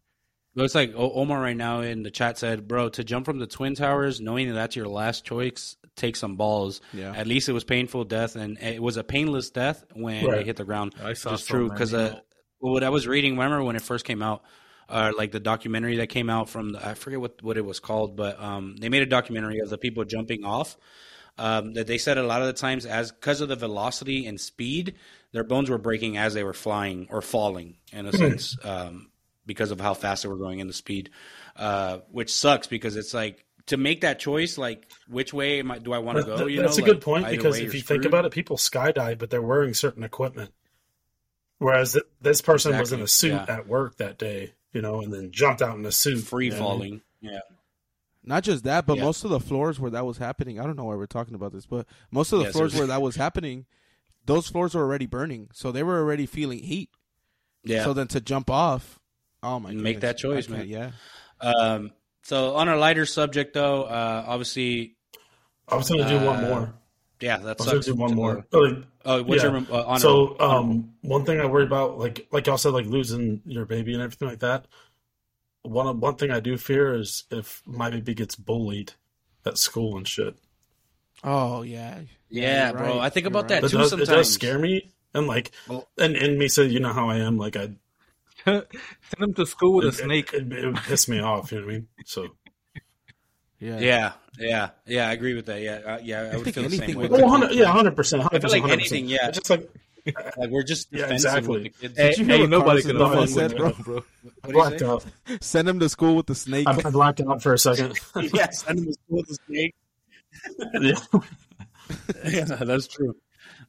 Looks like O- Omar right now in the chat said, "Bro, to jump from the twin towers, knowing that that's your last choice, take some balls. Yeah. At least it was painful death, and it was a painless death when Right. they hit the ground. I saw Which true because uh, what I was reading, remember when it first came out, uh, like the documentary that came out from the, I forget what what it was called, but um, they made a documentary of the people jumping off. Um, that they said a lot of the times, as because of the velocity and speed, their bones were breaking as they were flying or falling, in a sense, um, because of how fast they were going in the speed, uh, which sucks because it's like to make that choice, like which way am I, do I want to go? You that's know, a good point because way, if you're you think about it, people skydive, but they're wearing certain equipment. Whereas th- this person was in a suit yeah. at work that day, you know, and then jumped out in a suit. free you know? falling, yeah. Not just that, but Yeah. most of the floors where that was happening, I don't know why we're talking about this, but most of the Yeah, floors seriously. where that was happening, those floors were already burning, so they were already feeling heat. Yeah. So then to jump off, oh my, Make goodness, that choice, man. Yeah, Um, so on a lighter subject, though, uh, obviously, I was going to do one Uh, more. yeah, that I was going sucks. to do one more. Oh, like, Oh, what's Yeah. your uh, honor? so, um, one thing I worry about, like like y'all said, like losing your baby and everything like that. One one thing I do fear is if my baby gets bullied at school and shit. oh yeah, yeah, you're bro. right, I think you're about that It too. does, sometimes it does scare me, and like, Well- and and me say, you know how I am, like I Send him to school with a snake. It, it, it would piss me off. You know what I mean? So. yeah, Yeah, yeah, yeah. I agree with that. Yeah, uh, yeah. I, would think feel the same way. would- Oh, 100, yeah, hundred percent. I feel like anything, yeah. It's just like Like we're just Yeah, exactly. with the kids. Hey, you hear hey, nobody Carlson can Nolan said, me, bro? bro. What do you blacked out. Send him to school with the snake. I, I blacked out for a second. yes, and to school with the snake. yeah, that's true.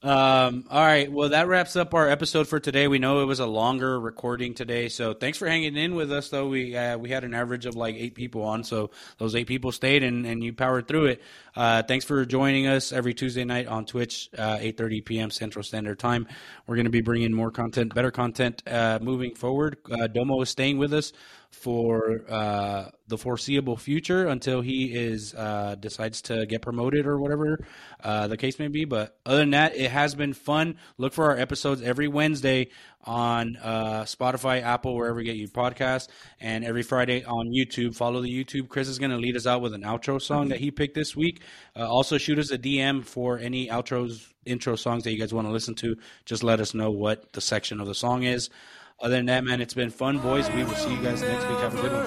Um, all right. Well, that wraps up our episode for today. We know it was a longer recording today, so thanks for hanging in with us. Though we uh, we had an average of like eight people on, so those eight people stayed and, and you powered through it. Uh, thanks for joining us every Tuesday night on Twitch, uh, eight thirty p.m. Central Standard Time. We're going to be bringing more content, better content, uh, moving forward. Uh, Domo is staying with us for uh, the foreseeable future until he is uh, decides to get promoted or whatever uh, the case may be. But other than that, it has been fun. Look for our episodes every Wednesday on uh, Spotify, Apple, wherever you get your podcasts, and every Friday on YouTube. Follow the YouTube. Chris is going to lead us out with an outro song that he picked this week. Uh, also, shoot us a DM for any outros, intro songs that you guys want to listen to. Just let us know what the section of the song is. Other than that, man, it's been fun, boys. We will see you guys next week. Have a good one.